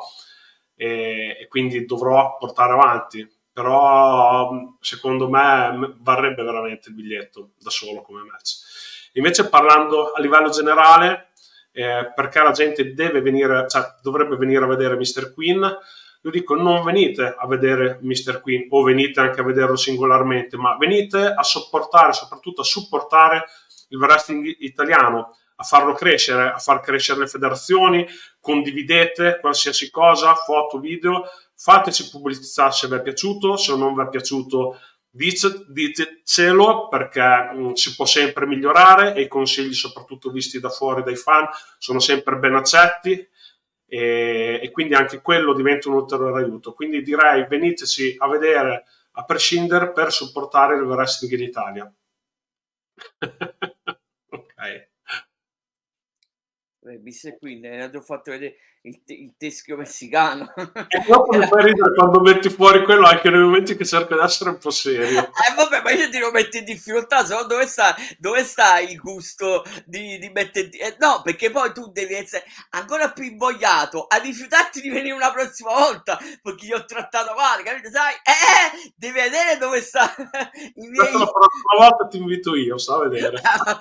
e, e quindi dovrò portare avanti però secondo me varrebbe veramente il biglietto da solo come match. Invece parlando a livello generale, eh, perché la gente deve venire, cioè, dovrebbe venire a vedere Mr. Queen, io dico non venite a vedere Mr. Queen o venite anche a vederlo singolarmente, ma venite a sopportare, soprattutto a supportare il wrestling italiano, a farlo crescere, a far crescere le federazioni, condividete qualsiasi cosa, foto, video, fateci pubblicità se vi è piaciuto, se non vi è piaciuto dice, ditecelo perché mh, mm, si può sempre migliorare e i consigli soprattutto visti da fuori dai fan sono sempre ben accetti e, e quindi anche quello diventa un ulteriore aiuto. Quindi direi veniteci a vedere a prescindere per supportare il wrestling in Italia. ok. Visto qui, ne ho fatto vedere il, il teschio messicano. E dopo mi fai ridere quando metti fuori quello anche nei momenti che cerco di essere un po' serio. Eh vabbè, ma io ti lo metti in difficoltà, se no dove sta, dove sta il gusto di, di mettere... Eh, no, perché poi tu devi essere ancora più invogliato a rifiutarti di venire una prossima volta, perché io ho trattato male, capito? Sai? Eh, devi vedere dove sta i miei... La prossima volta ti invito io, sa vedere. Ah,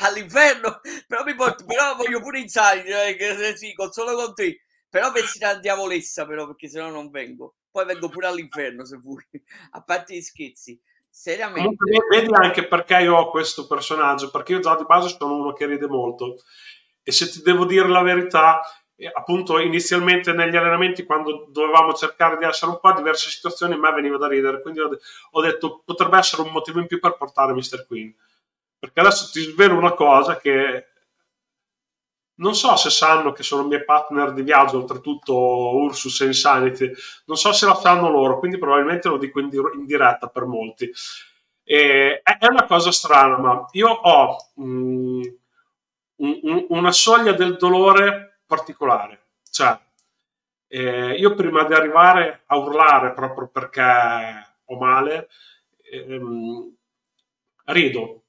all'inferno, però mi porto, però voglio pure Inside, eh, sì, con solo con te, però pensi la diavolessa però, perché sennò non vengo, poi vengo pure all'inferno se vuoi, a parte gli scherzi. Seriamente. Vedi anche perché io ho questo personaggio, perché io già di base sono uno che ride molto e se ti devo dire la verità, appunto inizialmente negli allenamenti quando dovevamo cercare di essere un po' diverse situazioni a me veniva da ridere quindi ho, detto potrebbe essere un motivo in più per portare Mr. Queen perché adesso ti svelo una cosa che non so se sanno che sono miei partner di viaggio oltretutto Ursus e Insanity non so se la sanno loro quindi probabilmente lo dico in, di- in diretta per molti e, è una cosa strana ma io ho mm, un, una soglia del dolore particolare. Cioè, eh, io prima di arrivare a urlare proprio perché ho male, ehm, rido.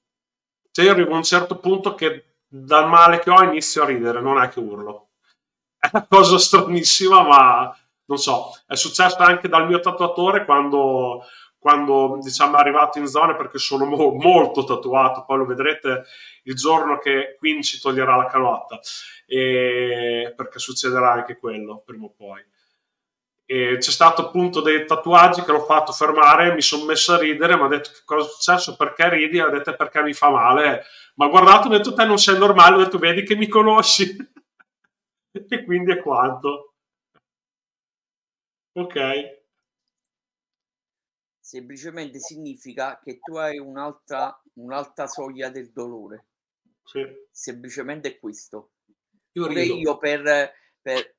Cioè, io arrivo a un certo punto che dal male che ho inizio a ridere, non è che urlo. È una cosa stranissima, ma non so, è successo anche dal mio tatuatore quando quando diciamo è arrivato in zona perché sono mo- molto tatuato, poi lo vedrete il giorno che Queen ci toglierà la canotta, e perché succederà anche quello prima o poi. E c'è stato appunto dei tatuaggi che l'ho fatto fermare, mi sono messo a ridere, mi ha detto che cosa è successo, perché ridi, ha detto perché mi fa male, ma guardato, ho detto te non sei normale, ho detto vedi che mi conosci, e quindi è quanto. Ok semplicemente significa che tu hai un'altra, un'altra soglia del dolore. Sì. Semplicemente è questo. Io io per, per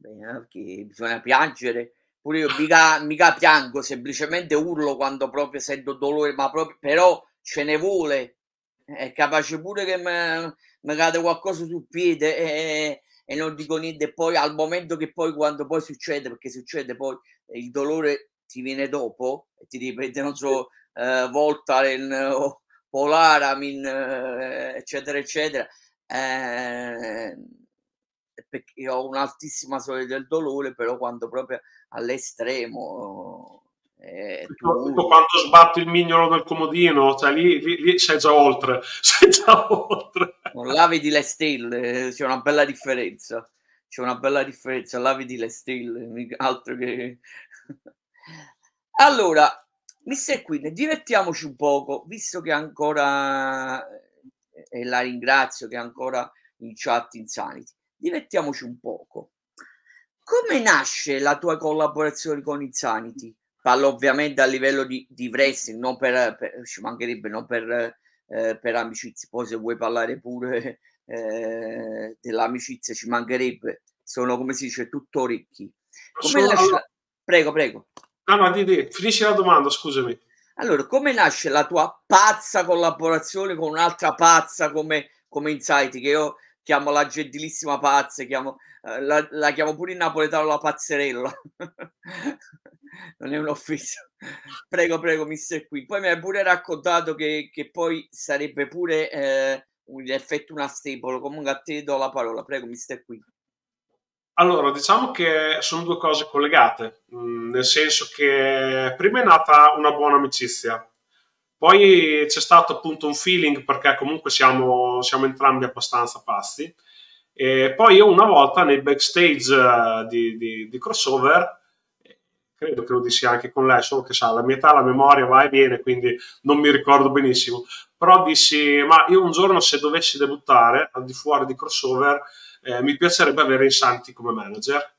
vabbè, bisogna piangere, pure io mica, mica, piango, semplicemente urlo quando proprio sento dolore, ma proprio, però ce ne vuole. È capace pure che mi cade qualcosa sul piede e, e non dico niente. Poi al momento che poi quando poi succede, perché succede poi il dolore ti viene dopo e ti ripete, non so, eh, Voltaren o Polaramin, eh, eccetera, eccetera, eh, perché ho un'altissima soglia del dolore, però quando proprio all'estremo... Eh, tu... quando sbatti il mignolo del comodino, cioè lì, lì, lì sei già oltre, sei già oltre. Non la vedi le stelle, c'è una bella differenza. C'è una bella differenza, la vedi le stelle, altro che allora, Mr. Queen, divertiamoci un poco, visto che ancora, e la ringrazio che ancora in chat Insanity, divertiamoci un poco. Come nasce la tua collaborazione con Insanity? Parlo ovviamente a livello di, di wrestling, non per, per, ci mancherebbe, non per, eh, per amicizia. Poi se vuoi parlare pure eh, dell'amicizia ci mancherebbe. Sono, come si dice, tutto orecchi. Come nasce... Prego, prego. No, no, di, di. finisci la domanda, scusami. Allora, come nasce la tua pazza collaborazione con un'altra pazza come, come Insight, che io chiamo la gentilissima pazza, chiamo, eh, la, la, chiamo pure in napoletano la pazzerella. non è un'offesa. Prego, prego, mister qui. Poi mi hai pure raccontato che, che poi sarebbe pure eh, in effetti una staple. Comunque a te do la parola. Prego, mister qui. Allora, diciamo che sono due cose collegate, mm, nel senso che prima è nata una buona amicizia, poi c'è stato appunto un feeling perché comunque siamo, siamo entrambi abbastanza pazzi, e poi io una volta nei backstage uh, di, di, di, crossover, credo che lo dissi anche con lei, solo che sa, la mia età, la memoria va e viene, quindi non mi ricordo benissimo, però dissi, ma io un giorno se dovessi debuttare al di fuori di crossover eh, mi piacerebbe avere Insanti come manager.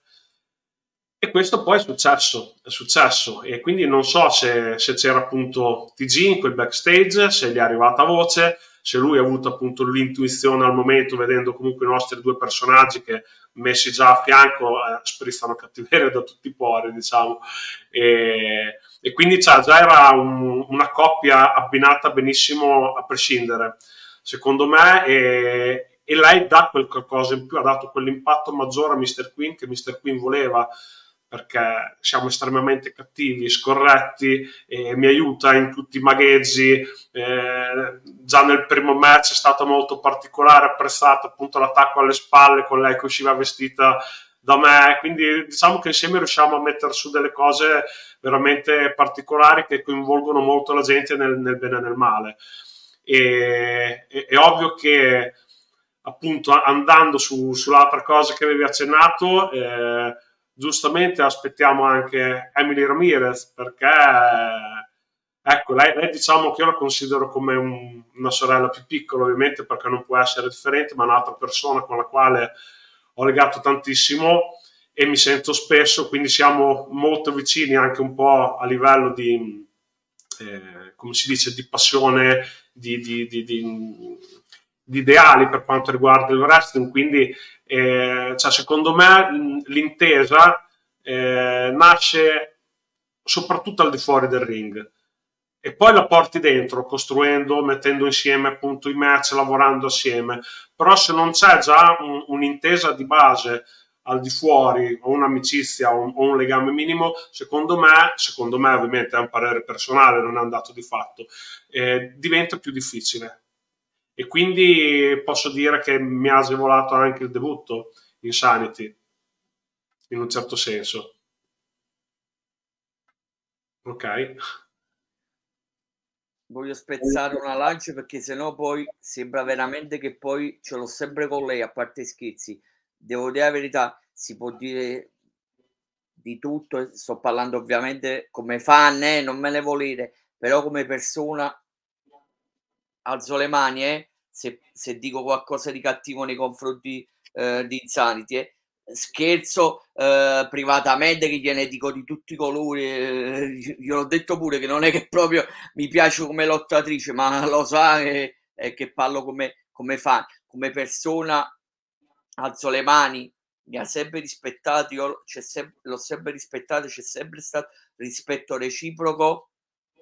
E questo poi è successo, è successo. E quindi non so se, se c'era appunto TG in quel backstage, se gli è arrivata voce, se lui ha avuto appunto l'intuizione al momento, vedendo comunque i nostri due personaggi che messi già a fianco eh, sprizzano cattiveria da tutti i pori, diciamo. E, e quindi cioè, già era un, una coppia abbinata benissimo a prescindere, secondo me. E, e lei dà quel qualcosa in più, ha dato quell'impatto maggiore a Mr. Queen che Mr. Queen voleva perché siamo estremamente cattivi, scorretti, e mi aiuta in tutti i magheggi. Eh, già nel primo match è stato molto particolare, apprezzato appunto l'attacco alle spalle con lei che usciva vestita da me. Quindi diciamo che insieme riusciamo a mettere su delle cose veramente particolari che coinvolgono molto la gente nel, nel bene e nel male. e, è, è ovvio che appunto andando su, sull'altra cosa che avevi accennato, eh, giustamente aspettiamo anche Emily Ramirez perché ecco, lei, lei, diciamo che io la considero come un, una sorella più piccola ovviamente perché non può essere differente, ma è un'altra persona con la quale ho legato tantissimo e mi sento spesso, quindi siamo molto vicini anche un po' a livello di, eh, come si dice, di passione, di, di, di, di, ideali per quanto riguarda il wrestling, quindi eh, cioè, secondo me l'intesa eh, nasce soprattutto al di fuori del ring e poi la porti dentro costruendo, mettendo insieme appunto i match, lavorando assieme. Però se non c'è già un, un'intesa di base al di fuori o un'amicizia o un, o un, legame minimo, secondo me, secondo me ovviamente è un parere personale, non è un dato di fatto, eh, diventa più difficile. E quindi posso dire che mi ha agevolato anche il debutto in Sanity, in un certo senso. Ok. Voglio spezzare una lancia perché sennò poi sembra veramente che poi ce l'ho sempre con lei, a parte scherzi devo dire la verità, si può dire di tutto, sto parlando ovviamente come fan, eh, non me ne volete, però come persona alzo le mani, eh, se, se, dico qualcosa di cattivo nei confronti eh, di Insanity, eh. scherzo eh, privatamente che gliene dico di tutti i colori, eh, io ho detto pure che non è che proprio mi piace come lottatrice, ma lo sa che, che parlo come, come fan, come persona alzo le mani, mi ha sempre rispettato, io sempre, l'ho sempre rispettato, c'è sempre stato rispetto reciproco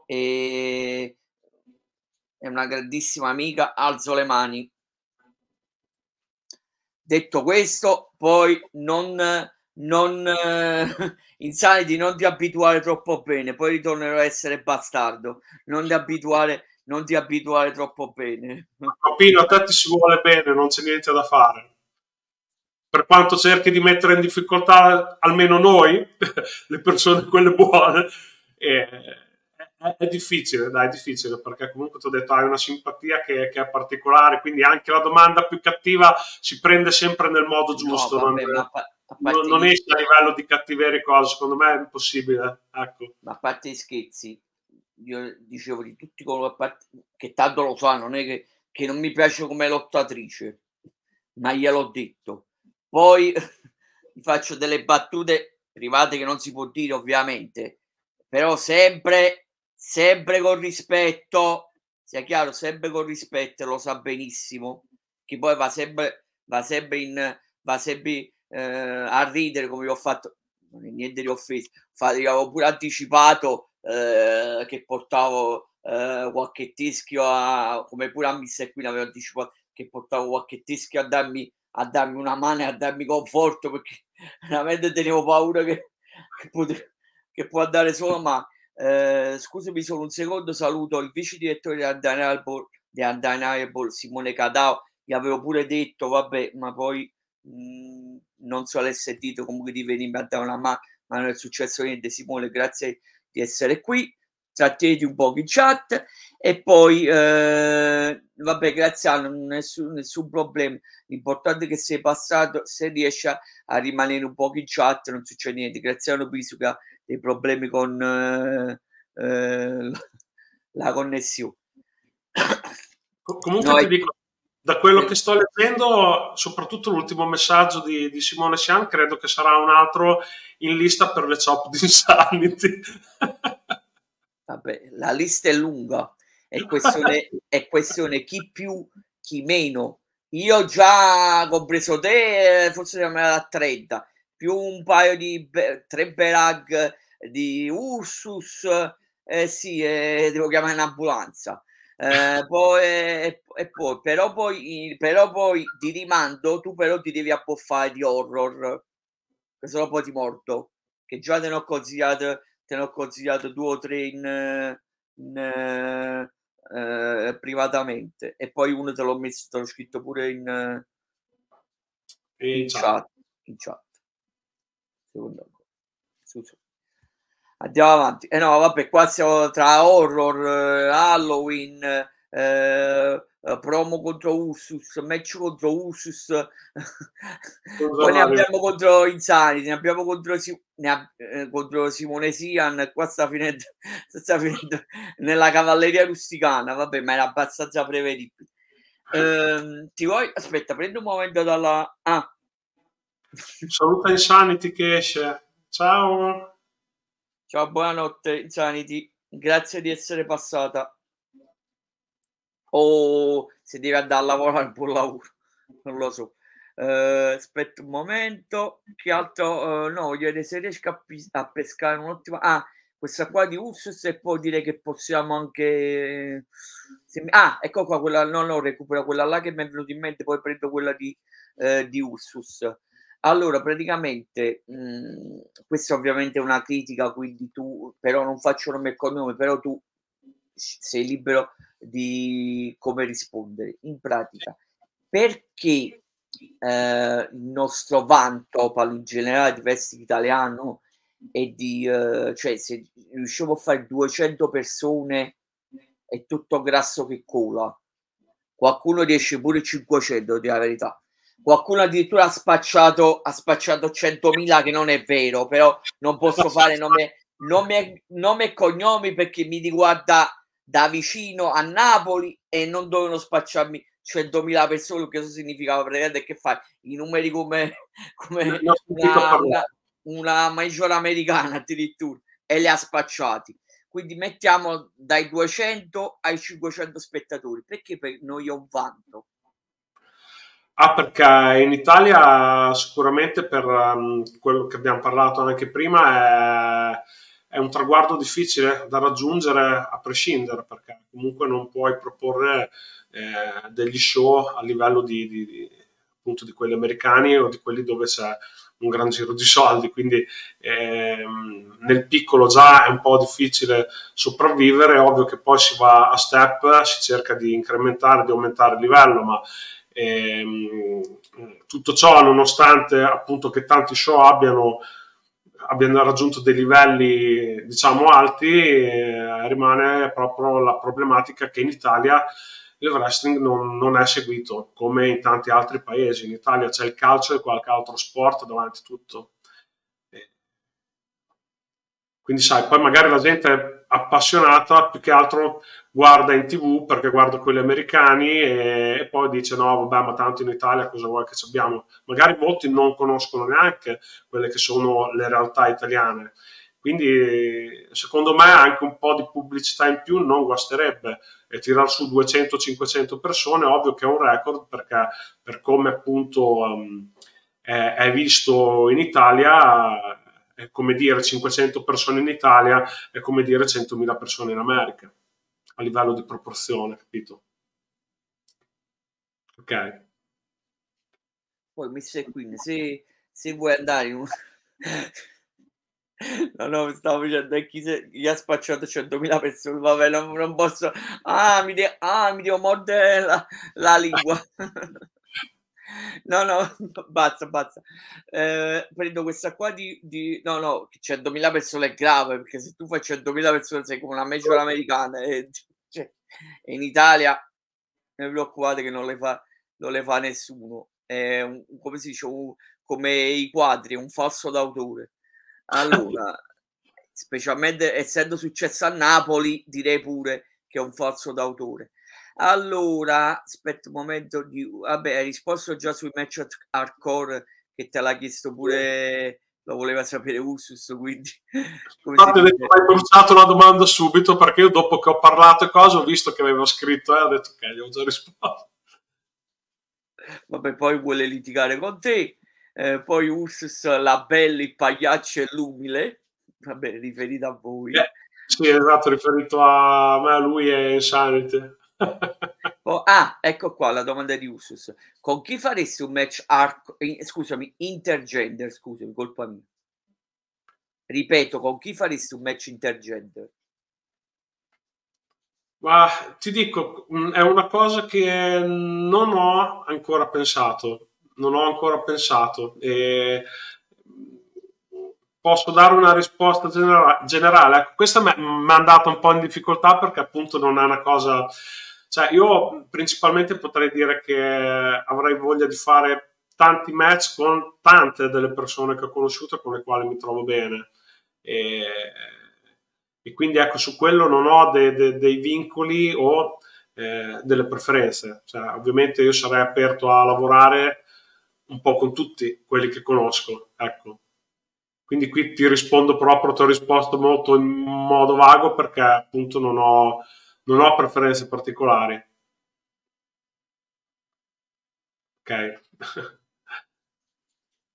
e è una grandissima amica, alzo le mani. Detto questo, poi non, non eh, insani non ti abituare troppo bene, poi ritornerò a essere bastardo, non ti abituare, non ti abituare troppo bene. Pino, a te ti si vuole bene, non c'è niente da fare per quanto cerchi di mettere in difficoltà almeno noi, le persone quelle buone, è, è, è, difficile, dai, è difficile, perché comunque ti ho detto hai una simpatia che, che, è particolare, quindi anche la domanda più cattiva si prende sempre nel modo giusto, no, vabbè, non, non, non esce a livello di cattiveria cosa, secondo me è impossibile. Ecco. Ma a parte i scherzi, io dicevo di tutti coloro che tanto lo sanno, non è che, che non mi piace come lottatrice, ma gliel'ho detto poi faccio delle battute private che non si può dire ovviamente, però sempre, sempre con rispetto, sia chiaro, sempre con rispetto, lo sa benissimo, che poi va sempre, va sempre, in, va sempre eh, a ridere come ho fatto, niente di offeso, infatti avevo pure anticipato eh, che portavo eh, qualche teschio a, come pure a Miss qui avevo anticipato che portavo qualche teschio a darmi a darmi una mano e a darmi conforto perché veramente tenevo paura che, che, pote, che può andare solo ma eh, scusami solo un secondo saluto il vice direttore di Undeniable, di Undeniable Simone Cadao. Gli avevo pure detto vabbè ma poi mh, mhmm, non so l'hai sentito comunque di venirmi a dare una mano ma non è successo niente. Simone grazie di essere qui. Tratteniti un po' in chat. E poi eh, vabbè Graziano nessun, nessun problema. L'importante è che sei passato se riesci a, a, rimanere un po' in chat non succede niente. Penso che ha dei problemi con eh, eh, la connessione comunque no, ti dico da quello che sto leggendo, soprattutto l'ultimo messaggio di, di Simone Sian, credo che sarà un altro in lista per le chop di Insanity. Vabbè, la lista è lunga, è questione, è questione chi più, chi meno. Io già compreso te, forse siamo a 30, più un paio di tre berag di Ursus, eh sì, eh, devo chiamare un'ambulanza. Eh, poi, e, e, poi, però poi, però poi ti rimando, tu però ti devi appoffare di horror, che sennò poi ti morto, che già te ne ho consigliato te ne ho consigliato due o tre in, in eh, privatamente e poi uno te l'ho messo, te l'ho scritto pure in, in chat. In chat. Secondo Scusa. Andiamo avanti. Eh no, vabbè, qua siamo tra horror, Halloween, eh, eh, promo contro Ursus, match contro Ursus, poi ne abbiamo contro Insanity, ne abbiamo contro, ne ha, eh, contro Simone Sian, qua sta finendo, sta finendo nella cavalleria rusticana, vabbè, ma era abbastanza prevedibile. Eh, ti vuoi? Aspetta, prendo un momento dalla... Ah. Saluta Insanity che esce. Ciao. Ciao, buonanotte Insanity. Grazie di essere passata o se deve andare a lavorare po' lavoro, non lo so. Uh, aspetta un momento, che altro? Uh, no, voglio vedere se riesco a, a pescare un'ottima... Ah, questa qua di Ursus e poi dire che possiamo anche... Se... Ah, ecco qua, quella... No, no, recupero quella là che mi è venuta in mente, poi prendo quella di, eh, di Ursus. Allora, praticamente, mh, mm, questa ovviamente è una critica, quindi tu, però non faccio nome e cognome, però tu sei libero di come rispondere. In pratica, perché eh, il nostro Vantopal in generale di wrestling italiano e di eh, cioè se riusciamo a fare 200 persone è tutto grasso che cola qualcuno riesce pure 500 di la verità qualcuno addirittura ha spacciato ha spacciato 100.000 che non è vero però non posso fare nome, nome, nome e cognomi perché mi riguarda da vicino a Napoli e non dovevano spacciarmi 100.000 persone, che questo significava praticamente che fai i numeri come, come una, una, una major americana addirittura e li ha spacciati. Quindi mettiamo dai 200 ai 500 spettatori. Perché per noi è un vanto? Ah, perché in Italia sicuramente per um, quello che abbiamo parlato anche prima è è un traguardo difficile da raggiungere a prescindere, perché comunque non puoi proporre eh, degli show a livello di, di, di, appunto di quelli americani o di quelli dove c'è un gran giro di soldi, quindi ehm, nel piccolo già è un po' difficile sopravvivere, ovvio che poi si va a step, si cerca di incrementare, di aumentare il livello, ma ehm, tutto ciò nonostante appunto che tanti show abbiano abbiano raggiunto dei livelli diciamo alti, eh, rimane proprio la problematica che in Italia il wrestling non, non, è seguito come in tanti altri paesi. In Italia c'è il calcio e qualche altro sport davanti tutto. Quindi sai, poi magari la gente appassionata più che altro guarda in tv perché guarda quelli americani e, e, poi dice no vabbè ma tanto in Italia cosa vuoi che abbiamo? Magari molti non conoscono neanche quelle che sono le realtà italiane. Quindi secondo me anche un po' di pubblicità in più non guasterebbe. E tirare su 200-500 persone ovvio che è un record perché per come appunto um, è, è visto in Italia è come dire 500 persone in Italia, è come dire 100.000 persone in America, a livello di proporzione, capito? Ok. Poi, Mr. Queen, se, se vuoi andare in un... No, no, stavo dicendo chi, se, chi ha spacciato 100.000 persone, vabbè, non, non posso... Ah, mi, de... ah, mi devo mordere la, la lingua. No, no, basta, basta. Eh, prendo questa qua di, di... No, no, 100.000 persone è grave, perché se tu fai 100.000 persone sei come una major americana e, cioè, in Italia non vi preoccupate che non le fa, non le fa nessuno. È un, come si dice, un, come i quadri, un falso d'autore. Allora, specialmente essendo successo a Napoli, direi pure che è un falso d'autore. Allora, aspetta un momento, di... vabbè, hai risposto già sui match hardcore che te l'ha chiesto pure, lo voleva sapere Ursus, quindi... Infatti hai bruciato la domanda subito perché io dopo che ho parlato e cose ho visto che aveva scritto e eh, ho detto ok, gli ho già risposto. Vabbè, poi vuole litigare con te, eh, poi Ursus, la bella, il pagliaccio e l'umile, vabbè, riferito a voi. Eh, sì, esatto, riferito a me, a lui e Insanity. Oh, ah, ecco qua la domanda di Usus. Con chi faresti un match arco, eh, scusami, intergender, scusami, colpa mia. Ripeto, con chi faresti un match intergender? Ma ti dico, mm, è una cosa che non ho ancora pensato. Non ho ancora pensato. E posso dare una risposta genera- generale. Ecco, questa mi ha mandato un po' in difficoltà perché appunto non è una cosa Cioè, io principalmente potrei dire che avrei voglia di fare tanti match con tante delle persone che ho conosciuto e con le quali mi trovo bene. E, e quindi ecco, su quello non ho de, de, dei vincoli o eh, delle preferenze. Cioè, ovviamente io sarei aperto a lavorare un po' con tutti quelli che conosco. Ecco. Quindi qui ti rispondo proprio, ti ho risposto molto in modo vago perché appunto non ho, non ho preferenze particolari. Ok.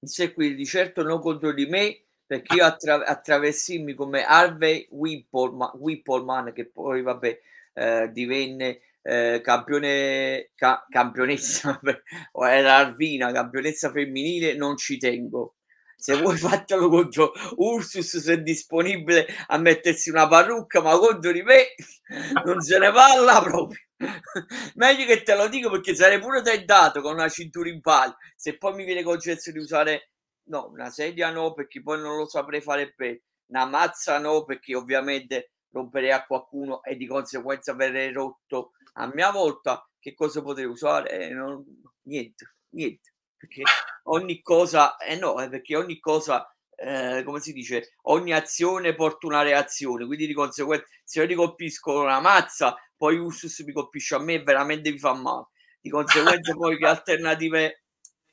Se qui di certo non contro di me perché io attra- attraversimmi come Harvey Whippleman, Whippleman che poi vabbè eh, divenne eh, campione ca- campionessa o era Arvina campionessa femminile non ci tengo se vuoi fatelo contro Ursus se è disponibile a mettersi una parrucca ma contro di me non se ne parla proprio. Meglio che te lo dico perché sarei pure tentato con una cintura in palla. Se poi mi viene concesso di usare no una sedia no perché poi non lo saprei fare bene. Una mazza no perché ovviamente romperei a qualcuno e di conseguenza verrei rotto a mia volta. Che cosa potrei usare? Eh, non, niente niente perché ogni cosa, eh no, eh, perché ogni cosa, eh, come si dice, ogni azione porta una reazione, quindi di conseguenza se io ti colpisco una mazza, poi Ursus mi colpisce a me veramente mi fa male. Di conseguenza poi che alternative,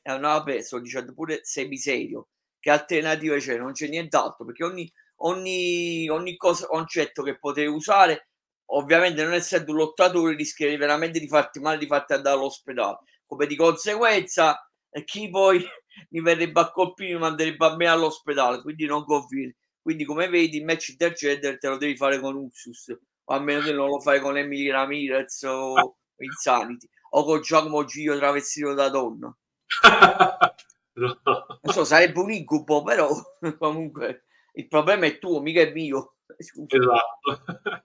eh, no vabbè, sto dicendo pure semiserio, che alternative c'è? Non c'è nient'altro, perché ogni, ogni, ogni cosa, concetto che potevi usare, ovviamente non essendo un lottatore rischierai veramente di farti male, di farti andare all'ospedale. Come di conseguenza e chi poi mi verrebbe a colpire mi manderebbe a me all'ospedale, quindi non conviene. Quindi come vedi il match intergender te lo devi fare con Ursus, o almeno che non lo fai con Emily Ramirez o Insanity, o con Giacomo Gio travestito da donna. no. Non so, sarebbe un incubo, però comunque il problema è tuo, mica è mio. Esatto.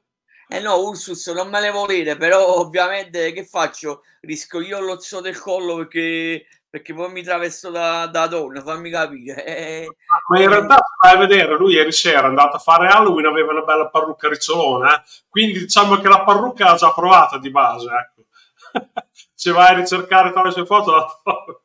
Eh no, Ursus non me ne volere, però ovviamente che faccio? Rischio io l'ozzo del collo perché perché poi mi travesto da, da donna, fammi capire. Eh, Ma in realtà, vai a vedere, lui ieri sera è andato a fare Halloween, aveva una bella parrucca ricciolona, eh? quindi diciamo che la parrucca l'ha già provata di base, ecco. Se vai a ricercare tra le sue foto la trovi.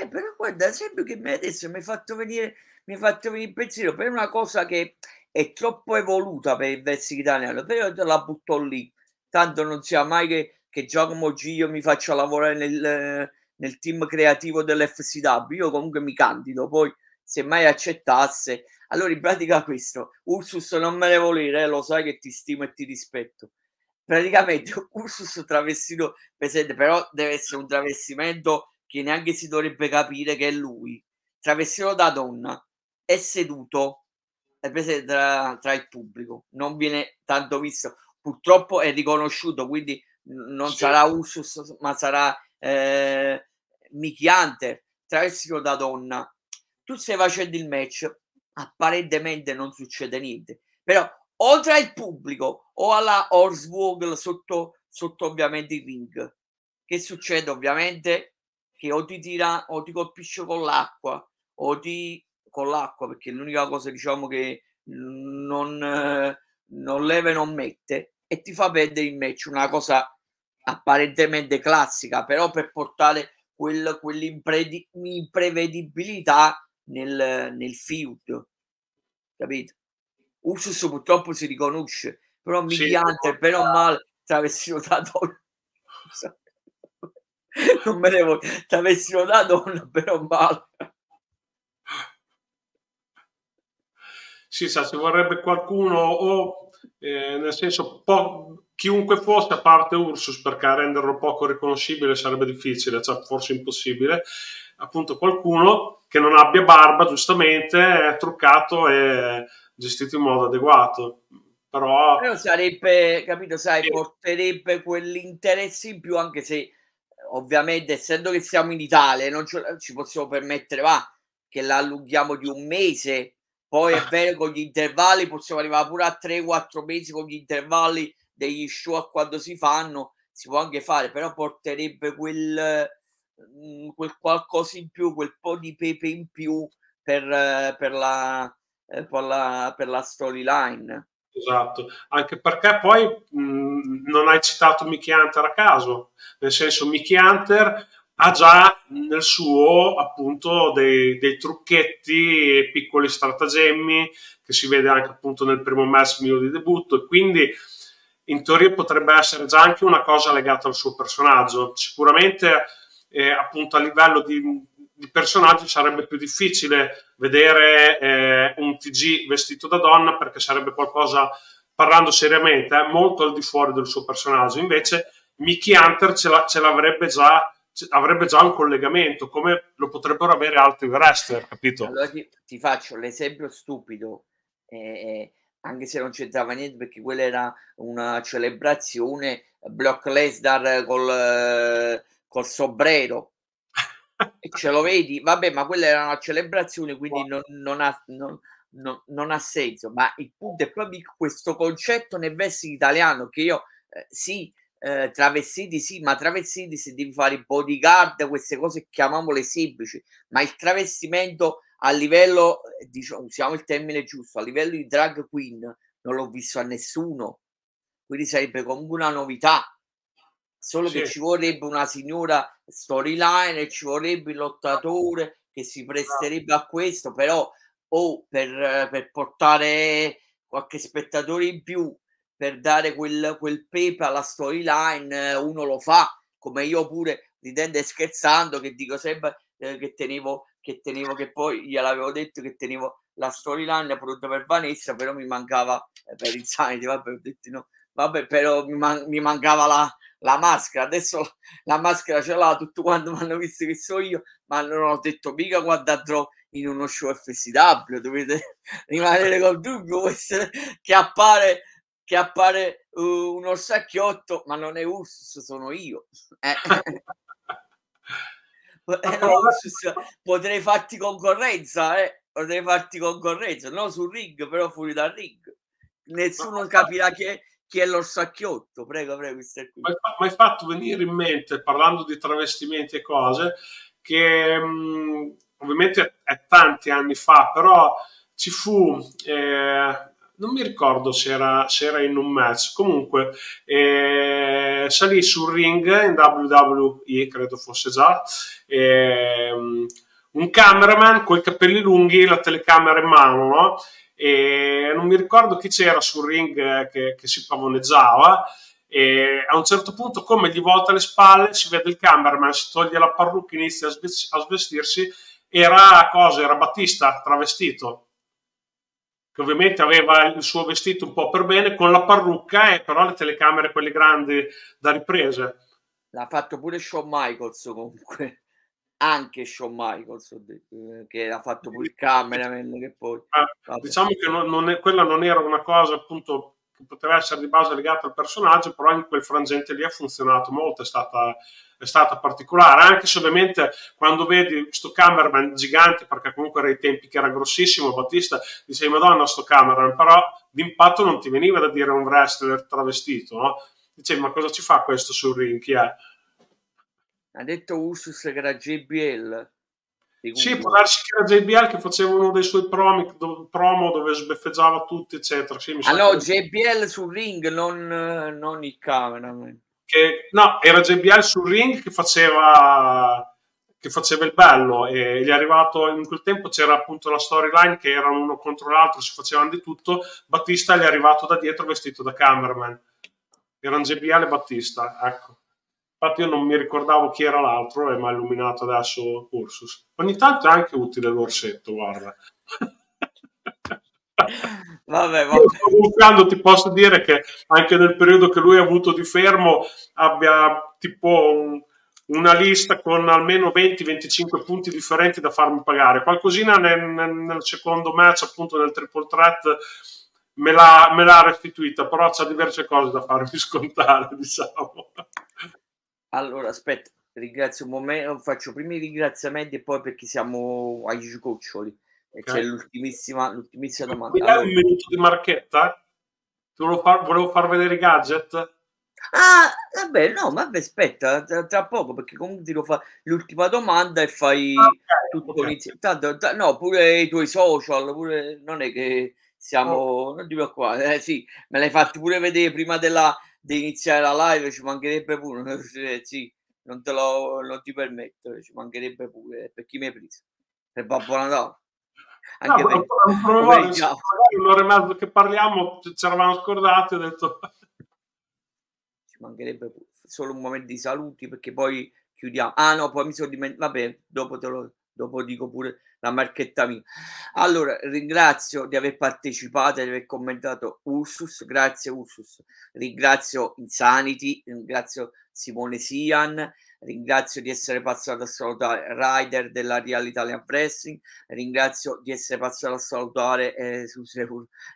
Eh, però guarda, sempre che me adesso mi hai fatto venire, mi hai fatto venire il pensiero per una cosa che è troppo evoluta per il vestito italiano, però te la butto lì. Tanto non sia mai che, che Giacomo Giglio mi faccia lavorare nel nel team creativo dell'FCW, io comunque mi candido, poi se mai accettasse, allora in pratica questo, Ursus non me ne volere, lo sai che ti stimo e ti rispetto. Praticamente Ursus travestito presente, però deve essere un travestimento che neanche si dovrebbe capire che è lui. Travestito da donna, è seduto, è presente tra, tra il pubblico, non viene tanto visto, purtroppo è riconosciuto, quindi non sì. sarà Ursus, ma sarà eh, Mickey Hunter, travestito da donna, tu stai facendo il match, apparentemente non succede niente, però oltre al pubblico o alla Hornswoggle sotto, sotto ovviamente il ring, che succede ovviamente? Che o ti tira o ti colpisce con l'acqua o ti con l'acqua perché l'unica cosa diciamo che non, eh, non leva non mette e ti fa perdere il match. Una cosa apparentemente classica, però per portare quel, quell'imprevedibilità nel, nel feud, capito? Ursus purtroppo si riconosce, però sì, Hunter, però male, travestito da donna. non me ne voglio, travestito da donna, però male. Sì, sa, ci vorrebbe qualcuno o eh, nel senso po- chiunque fosse a parte Ursus perché renderlo poco riconoscibile sarebbe difficile, cioè forse impossibile, appunto qualcuno che non abbia barba giustamente, è truccato e gestito in modo adeguato. Però, Però sarebbe, capito, sai, sì. porterebbe quell'interesse in più anche se ovviamente essendo che siamo in Italia non ci possiamo permettere va, che la allunghiamo di un mese poi è vero con gli intervalli possiamo arrivare pure a 3-4 mesi con gli intervalli degli show quando si fanno, si può anche fare, però porterebbe quel, mhmm, quel qualcosa in più, quel po' di pepe in più per, per la, per la, per la storyline. Esatto, anche perché poi mh, non hai citato Mickey Hunter a caso, nel senso Mickey Hunter ha già nel suo appunto dei, dei trucchetti e piccoli stratagemmi che si vede anche appunto nel primo match mio di debutto. E quindi in teoria potrebbe essere già anche una cosa legata al suo personaggio. Sicuramente eh, appunto a livello di, di personaggio sarebbe più difficile vedere eh, un TG vestito da donna perché sarebbe qualcosa, parlando seriamente, eh, molto al di fuori del suo personaggio. Invece Mickey Hunter ce, la, ce l'avrebbe già avrebbe già un collegamento, come lo potrebbero avere altri wrestler, capito? Allora ti, ti faccio l'esempio stupido, eh, anche se non c'entrava niente perché quella era una celebrazione, Brock Lesnar col, col sombrero, e ce lo vedi, vabbè, ma quella era una celebrazione, quindi non, non, ha, non, non, non, ha, senso. Ma il punto è proprio questo concetto nel vestito italiano che io eh, sì, eh, travestiti, sì, ma travestiti se devi fare i bodyguard, queste cose chiamiamole semplici, ma il travestimento a livello, diciamo, usiamo il termine giusto, a livello di drag queen non l'ho visto a nessuno, quindi sarebbe comunque una novità. Solo sì. che ci vorrebbe una signora storyline ci vorrebbe il lottatore che si presterebbe a questo, però o oh, per, per, portare qualche spettatore in più, per dare quel, quel pepe alla storyline, uno lo fa, come io pure ridendo e scherzando, che dico sempre eh, che tenevo, che tenevo, che poi gliel'avevo detto che tenevo la storyline pronta per Vanessa, però mi mancava eh, per Insanity, vabbè, ho detto no, vabbè, però mi, man- mi mancava la, la maschera, adesso la maschera ce l'ha, tutto quanto mi hanno visto che so io, ma non ho detto mica quando andrò in uno show FSW, dovete rimanere col dubbio che appare, che appare uh, un orsacchiotto, ma non è Ursus, sono io. Eh. eh no, Ursus, potrei farti concorrenza, eh. potrei farti concorrenza, non sul ring, però fuori dal ring. Nessuno capirà che chi è l'orsacchiotto? Prego, prego. Mi hai fatto venire in mente, parlando di travestimenti e cose, che mm, ovviamente è tanti anni fa, però ci fu, eh, non mi ricordo se era, se era, in un match, comunque eh, salì sul ring in WWE, credo fosse già, eh, un cameraman con i capelli lunghi, la telecamera in mano, no? e non mi ricordo chi c'era sul ring che, che si pavoneggiava. E a un certo punto come gli volta le spalle si vede il cameraman si toglie la parrucca inizia a svestirsi. Era cosa era Battista travestito che ovviamente aveva il suo vestito un po' per bene con la parrucca e però le telecamere quelle grandi da riprese. L'ha fatto pure Shawn Michaels comunque. Anche Shawn Michaels eh, che ha fatto pure il cameraman che poi ah, diciamo che non, non è, quella non era una cosa appunto che poteva essere di base legata al personaggio però in quel frangente lì ha funzionato molto è stata, è stata particolare anche se ovviamente quando vedi questo cameraman gigante perché comunque era ai tempi che era grossissimo Battista dicevi madonna sto cameraman però d'impatto non ti veniva da dire un wrestler travestito no? dicevi ma cosa ci fa questo sul ring chi è? ha detto era JBL. Sì, può darsi che era JBL che faceva uno dei suoi promi, do, promo dove sbeffeggiava tutti, eccetera. Sì, ah no. JBL sul ring, non, non il cameraman. Che, no, era JBL sul ring che faceva che faceva il bello e gli è arrivato in quel tempo c'era appunto la storyline che erano uno contro l'altro si facevano di tutto Battista gli è arrivato da dietro vestito da cameraman erano JBL e Battista ecco Infatti io non mi ricordavo chi era l'altro e mi ha illuminato adesso Ursus. Ogni tanto è anche utile l'orsetto, guarda. Vabbè, vabbè. ti posso dire che anche nel periodo che lui ha avuto di fermo abbia tipo un, una lista con almeno 20-25 punti differenti da farmi pagare. Qualcosina nel, nel, nel secondo match, appunto nel triple threat, me l'ha, me l'ha restituita, però c'ha diverse cose da farmi scontare, diciamo. Allora, aspetta, ringrazio un momento, faccio prima i ringraziamenti e poi perché siamo agli sgoccioli. E okay. c'è l'ultimissima, l'ultimissima domanda. Allora, un minuto di marchetta? Volevo far, volevo far vedere i gadget. Ah, vabbè, no, vabbè, aspetta, tra, tra, poco, perché comunque ti lo fa l'ultima domanda e fai ah, okay, tutto okay. Tanto, t- no, pure i tuoi social, pure non è che siamo, oh. non ti preoccupare, eh, sì, me l'hai fatto pure vedere prima della, di iniziare la live, ci mancherebbe pure, sì, non te lo non ti permetto, ci mancherebbe pure, per chi mi hai preso, per Babbo Natale. Anche no, per, per, per un'ora e mezzo che parliamo, ci eravamo scordati, ho detto... Ci mancherebbe pure, solo un momento di saluti perché poi chiudiamo. Ah no, poi mi sono dimenticato, vabbè, dopo te lo dopo dico pure la marchetta mia. Allora, ringrazio di aver partecipato, di aver commentato Ursus, grazie Ursus, ringrazio Insanity, ringrazio Simone Sian, ringrazio di essere passato a salutare Rider della Real Italian Wrestling, ringrazio di essere passato a salutare eh,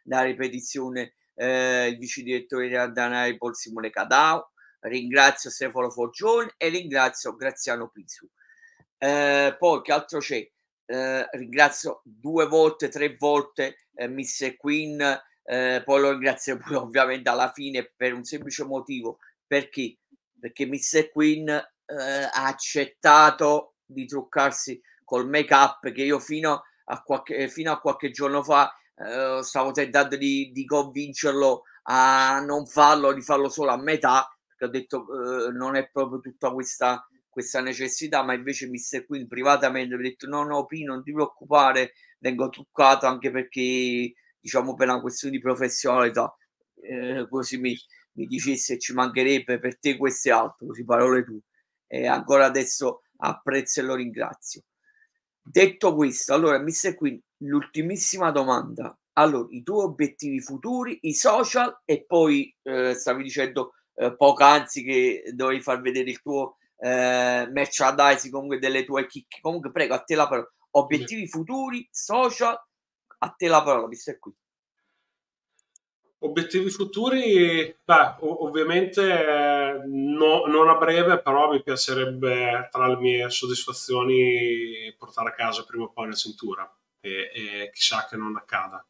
la ripetizione eh, il vice direttore di Adanai Paul Simone Cadao, ringrazio Stefano Foggione e ringrazio Graziano Pisu. Eh, poi che altro c'è? Eh, ringrazio due volte, tre volte eh, Miss Queen, eh, poi lo ringrazio pure ovviamente alla fine per un semplice motivo. Perché? Perché Miss Queen eh, ha accettato di truccarsi col make up che io fino a qualche, fino a qualche giorno fa eh, stavo tentando di, di, convincerlo a non farlo, di farlo solo a metà, perché ho detto non è proprio tutta questa questa necessità, ma invece Mr. Queen privatamente ha detto no, no, P, non ti preoccupare, vengo truccato anche perché, diciamo, per una questione di professionalità, eh, così mi, mi dicesse ci mancherebbe per te questo e altro, così parole tue. E ancora adesso apprezzo e lo ringrazio. Detto questo, allora, Mr. Queen, l'ultimissima domanda. Allora, i tuoi obiettivi futuri, i social e poi eh, stavi dicendo eh, poc'anzi che dovevi far vedere il tuo eh, merchandising comunque delle tue chicche. Comunque prego, a te la parola. Obiettivi futuri, social, a te la parola, visto è qui. Obiettivi futuri, beh, ovviamente no, non a breve, però mi piacerebbe tra le mie soddisfazioni portare a casa prima o poi la cintura e, e chissà che non accada.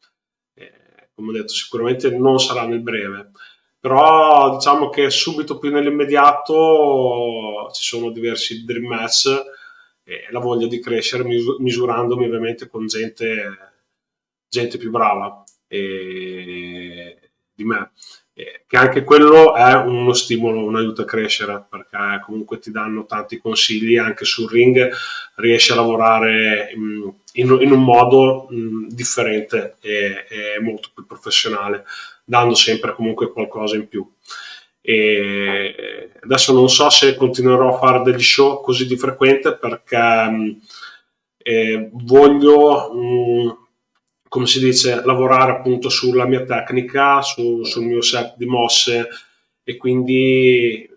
E, come ho detto, sicuramente non sarà nel breve però diciamo che subito più nell'immediato ci sono diversi dream match e la voglia di crescere misurandomi ovviamente con gente, gente più brava di me che anche quello è uno stimolo, un aiuto a crescere perché comunque ti danno tanti consigli anche sul ring riesci a lavorare in, in un modo differente e, e molto più professionale dando sempre comunque qualcosa in più. E adesso non so se continuerò a fare degli show così di frequente perché eh, voglio, mh, mm, come si dice, lavorare appunto sulla mia tecnica, su, sul mio set di mosse e quindi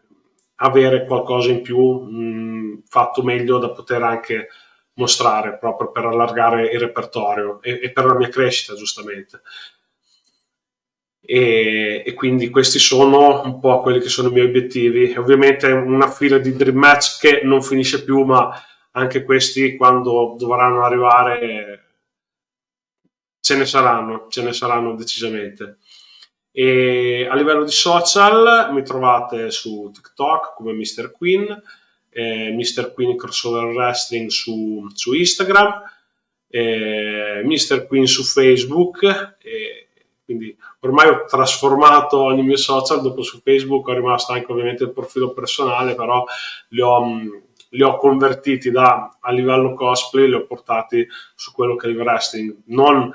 avere qualcosa in più mh, mm, fatto meglio da poter anche mostrare proprio per allargare il repertorio e, e per la mia crescita giustamente e, e, quindi questi sono un po' quelli che sono i miei obiettivi. Ovviamente una fila di dream match che non finisce più, ma anche questi quando dovranno arrivare ce ne saranno, ce ne saranno decisamente. E a livello di social mi trovate su TikTok come Mr. Queen, eh, Mr. Queen Crossover Wrestling su, su Instagram, eh, Mr. Queen su Facebook. Eh, quindi ormai ho trasformato ogni mio social, dopo su Facebook ho rimasto anche ovviamente il profilo personale, però li ho, li ho convertiti da, a livello cosplay, li ho portati su quello che è il wrestling, non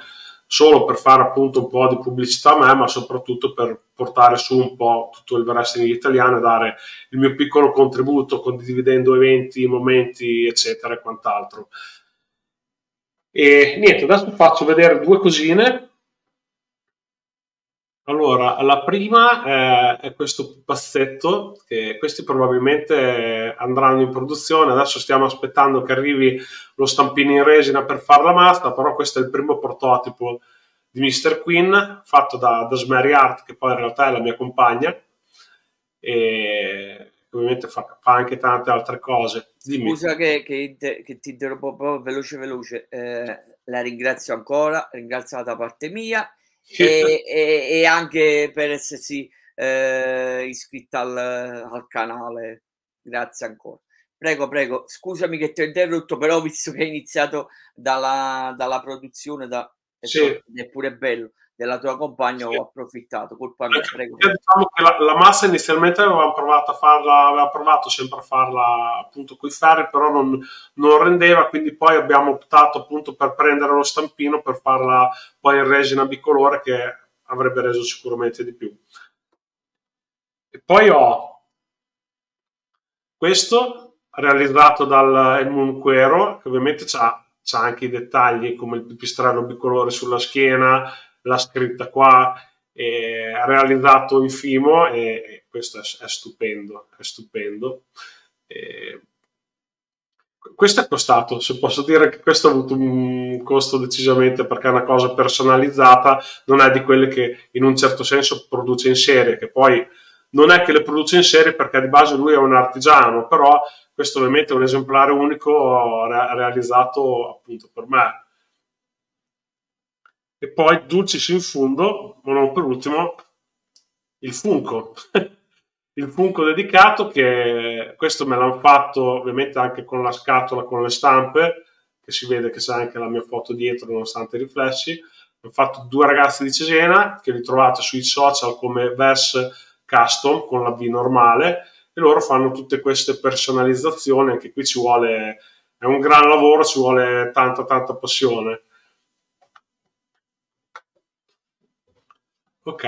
solo per fare appunto un po' di pubblicità a me, ma soprattutto per portare su un po' tutto il wrestling italiano e dare il mio piccolo contributo condividendo eventi, momenti, eccetera e quant'altro. E niente, adesso faccio vedere due cosine allora, la prima è, è questo pupazzetto, che questi probabilmente andranno in produzione, adesso stiamo aspettando che arrivi lo stampino in resina per fare la masta, però questo è il primo prototipo di Mr. Queen, fatto da, da Art, che poi in realtà è la mia compagna, e ovviamente fa, fa anche tante altre cose. Dimmi. Scusa che, che, che, ti interrompo proprio veloce veloce, eh, la ringrazio ancora, ringrazio da parte mia e, e, e, anche per essersi eh, iscritta al, al, canale. Grazie ancora. Prego, prego, scusami che ti ho interrotto, però visto che hai iniziato dalla, dalla produzione, da, sì. è pure bello. Della tua compagna sì. ho approfittato, colpa mia, prego. Diciamo che la, la, massa inizialmente avevamo provato a farla, aveva provato sempre a farla appunto con i ferri, però non, non, rendeva, quindi poi abbiamo optato appunto per prendere lo stampino per farla poi in resina bicolore che avrebbe reso sicuramente di più. E poi ho questo realizzato dal Edmund Quero, che ovviamente ha anche i dettagli come il pipistrello bicolore sulla schiena, la scritta qua, è realizzato in Fimo e, questo è, è, stupendo, è stupendo. E questo è costato, se posso dire che questo ha avuto un costo decisamente perché è una cosa personalizzata, non è di quelle che in un certo senso produce in serie, che poi non è che le produce in serie perché di base lui è un artigiano, però questo ovviamente è un esemplare unico realizzato appunto per me e poi Dulcis in fondo, ma non per ultimo, il Funko. il Funko dedicato che questo me l'hanno fatto ovviamente anche con la scatola, con le stampe, che si vede che c'è anche la mia foto dietro nonostante i riflessi. Ho fatto due ragazzi di Cesena che li trovate sui social come Vers Custom con la B normale e loro fanno tutte queste personalizzazioni, anche qui ci vuole, è un gran lavoro, ci vuole tanta tanta passione Ok.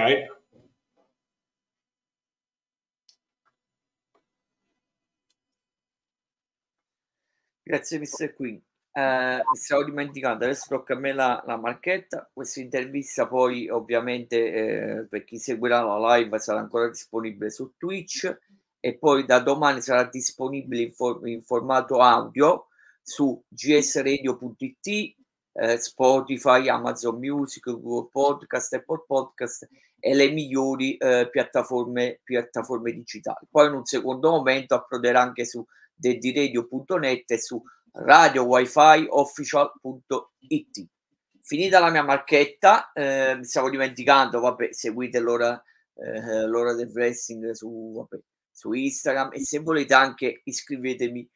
Grazie Mr. Queen. Eh, mi stavo dimenticando, adesso tocca a me la, la marchetta. Questa intervista poi ovviamente eh, per chi seguirà la live sarà ancora disponibile su Twitch e poi da domani sarà disponibile in, for- in formato audio su gsradio.it eh, Spotify, Amazon Music, Google Podcast, Apple Podcast e le migliori eh, piattaforme, piattaforme digitali. Poi in un secondo momento approderà anche su dediradio.net e su radiowifiofficial.it. Finita la mia marchetta, eh, mi stavo dimenticando, vabbè, seguite l'ora, eh, l'ora del wrestling su, vabbè, su Instagram e se volete anche iscrivetevi,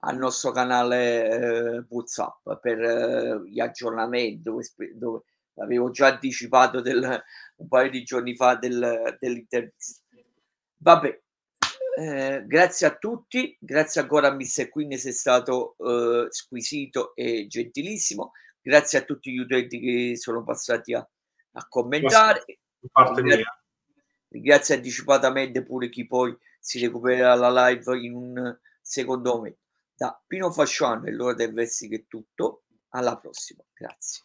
al nostro canale eh, WhatsApp per eh, gli aggiornamenti dove, dove l'avevo già anticipato del, un paio di giorni fa del, dell'intervista. Vabbè, eh, grazie a tutti, grazie ancora a Mr. Queen, sei stato eh, squisito e gentilissimo. Grazie a tutti gli utenti che sono passati a, a commentare. Ringrazio, ringrazio anticipatamente pure chi poi si recupererà la live in un secondo momento. Da Pino Fasciano e l'ora del Vesti che è tutto. Alla prossima. Grazie.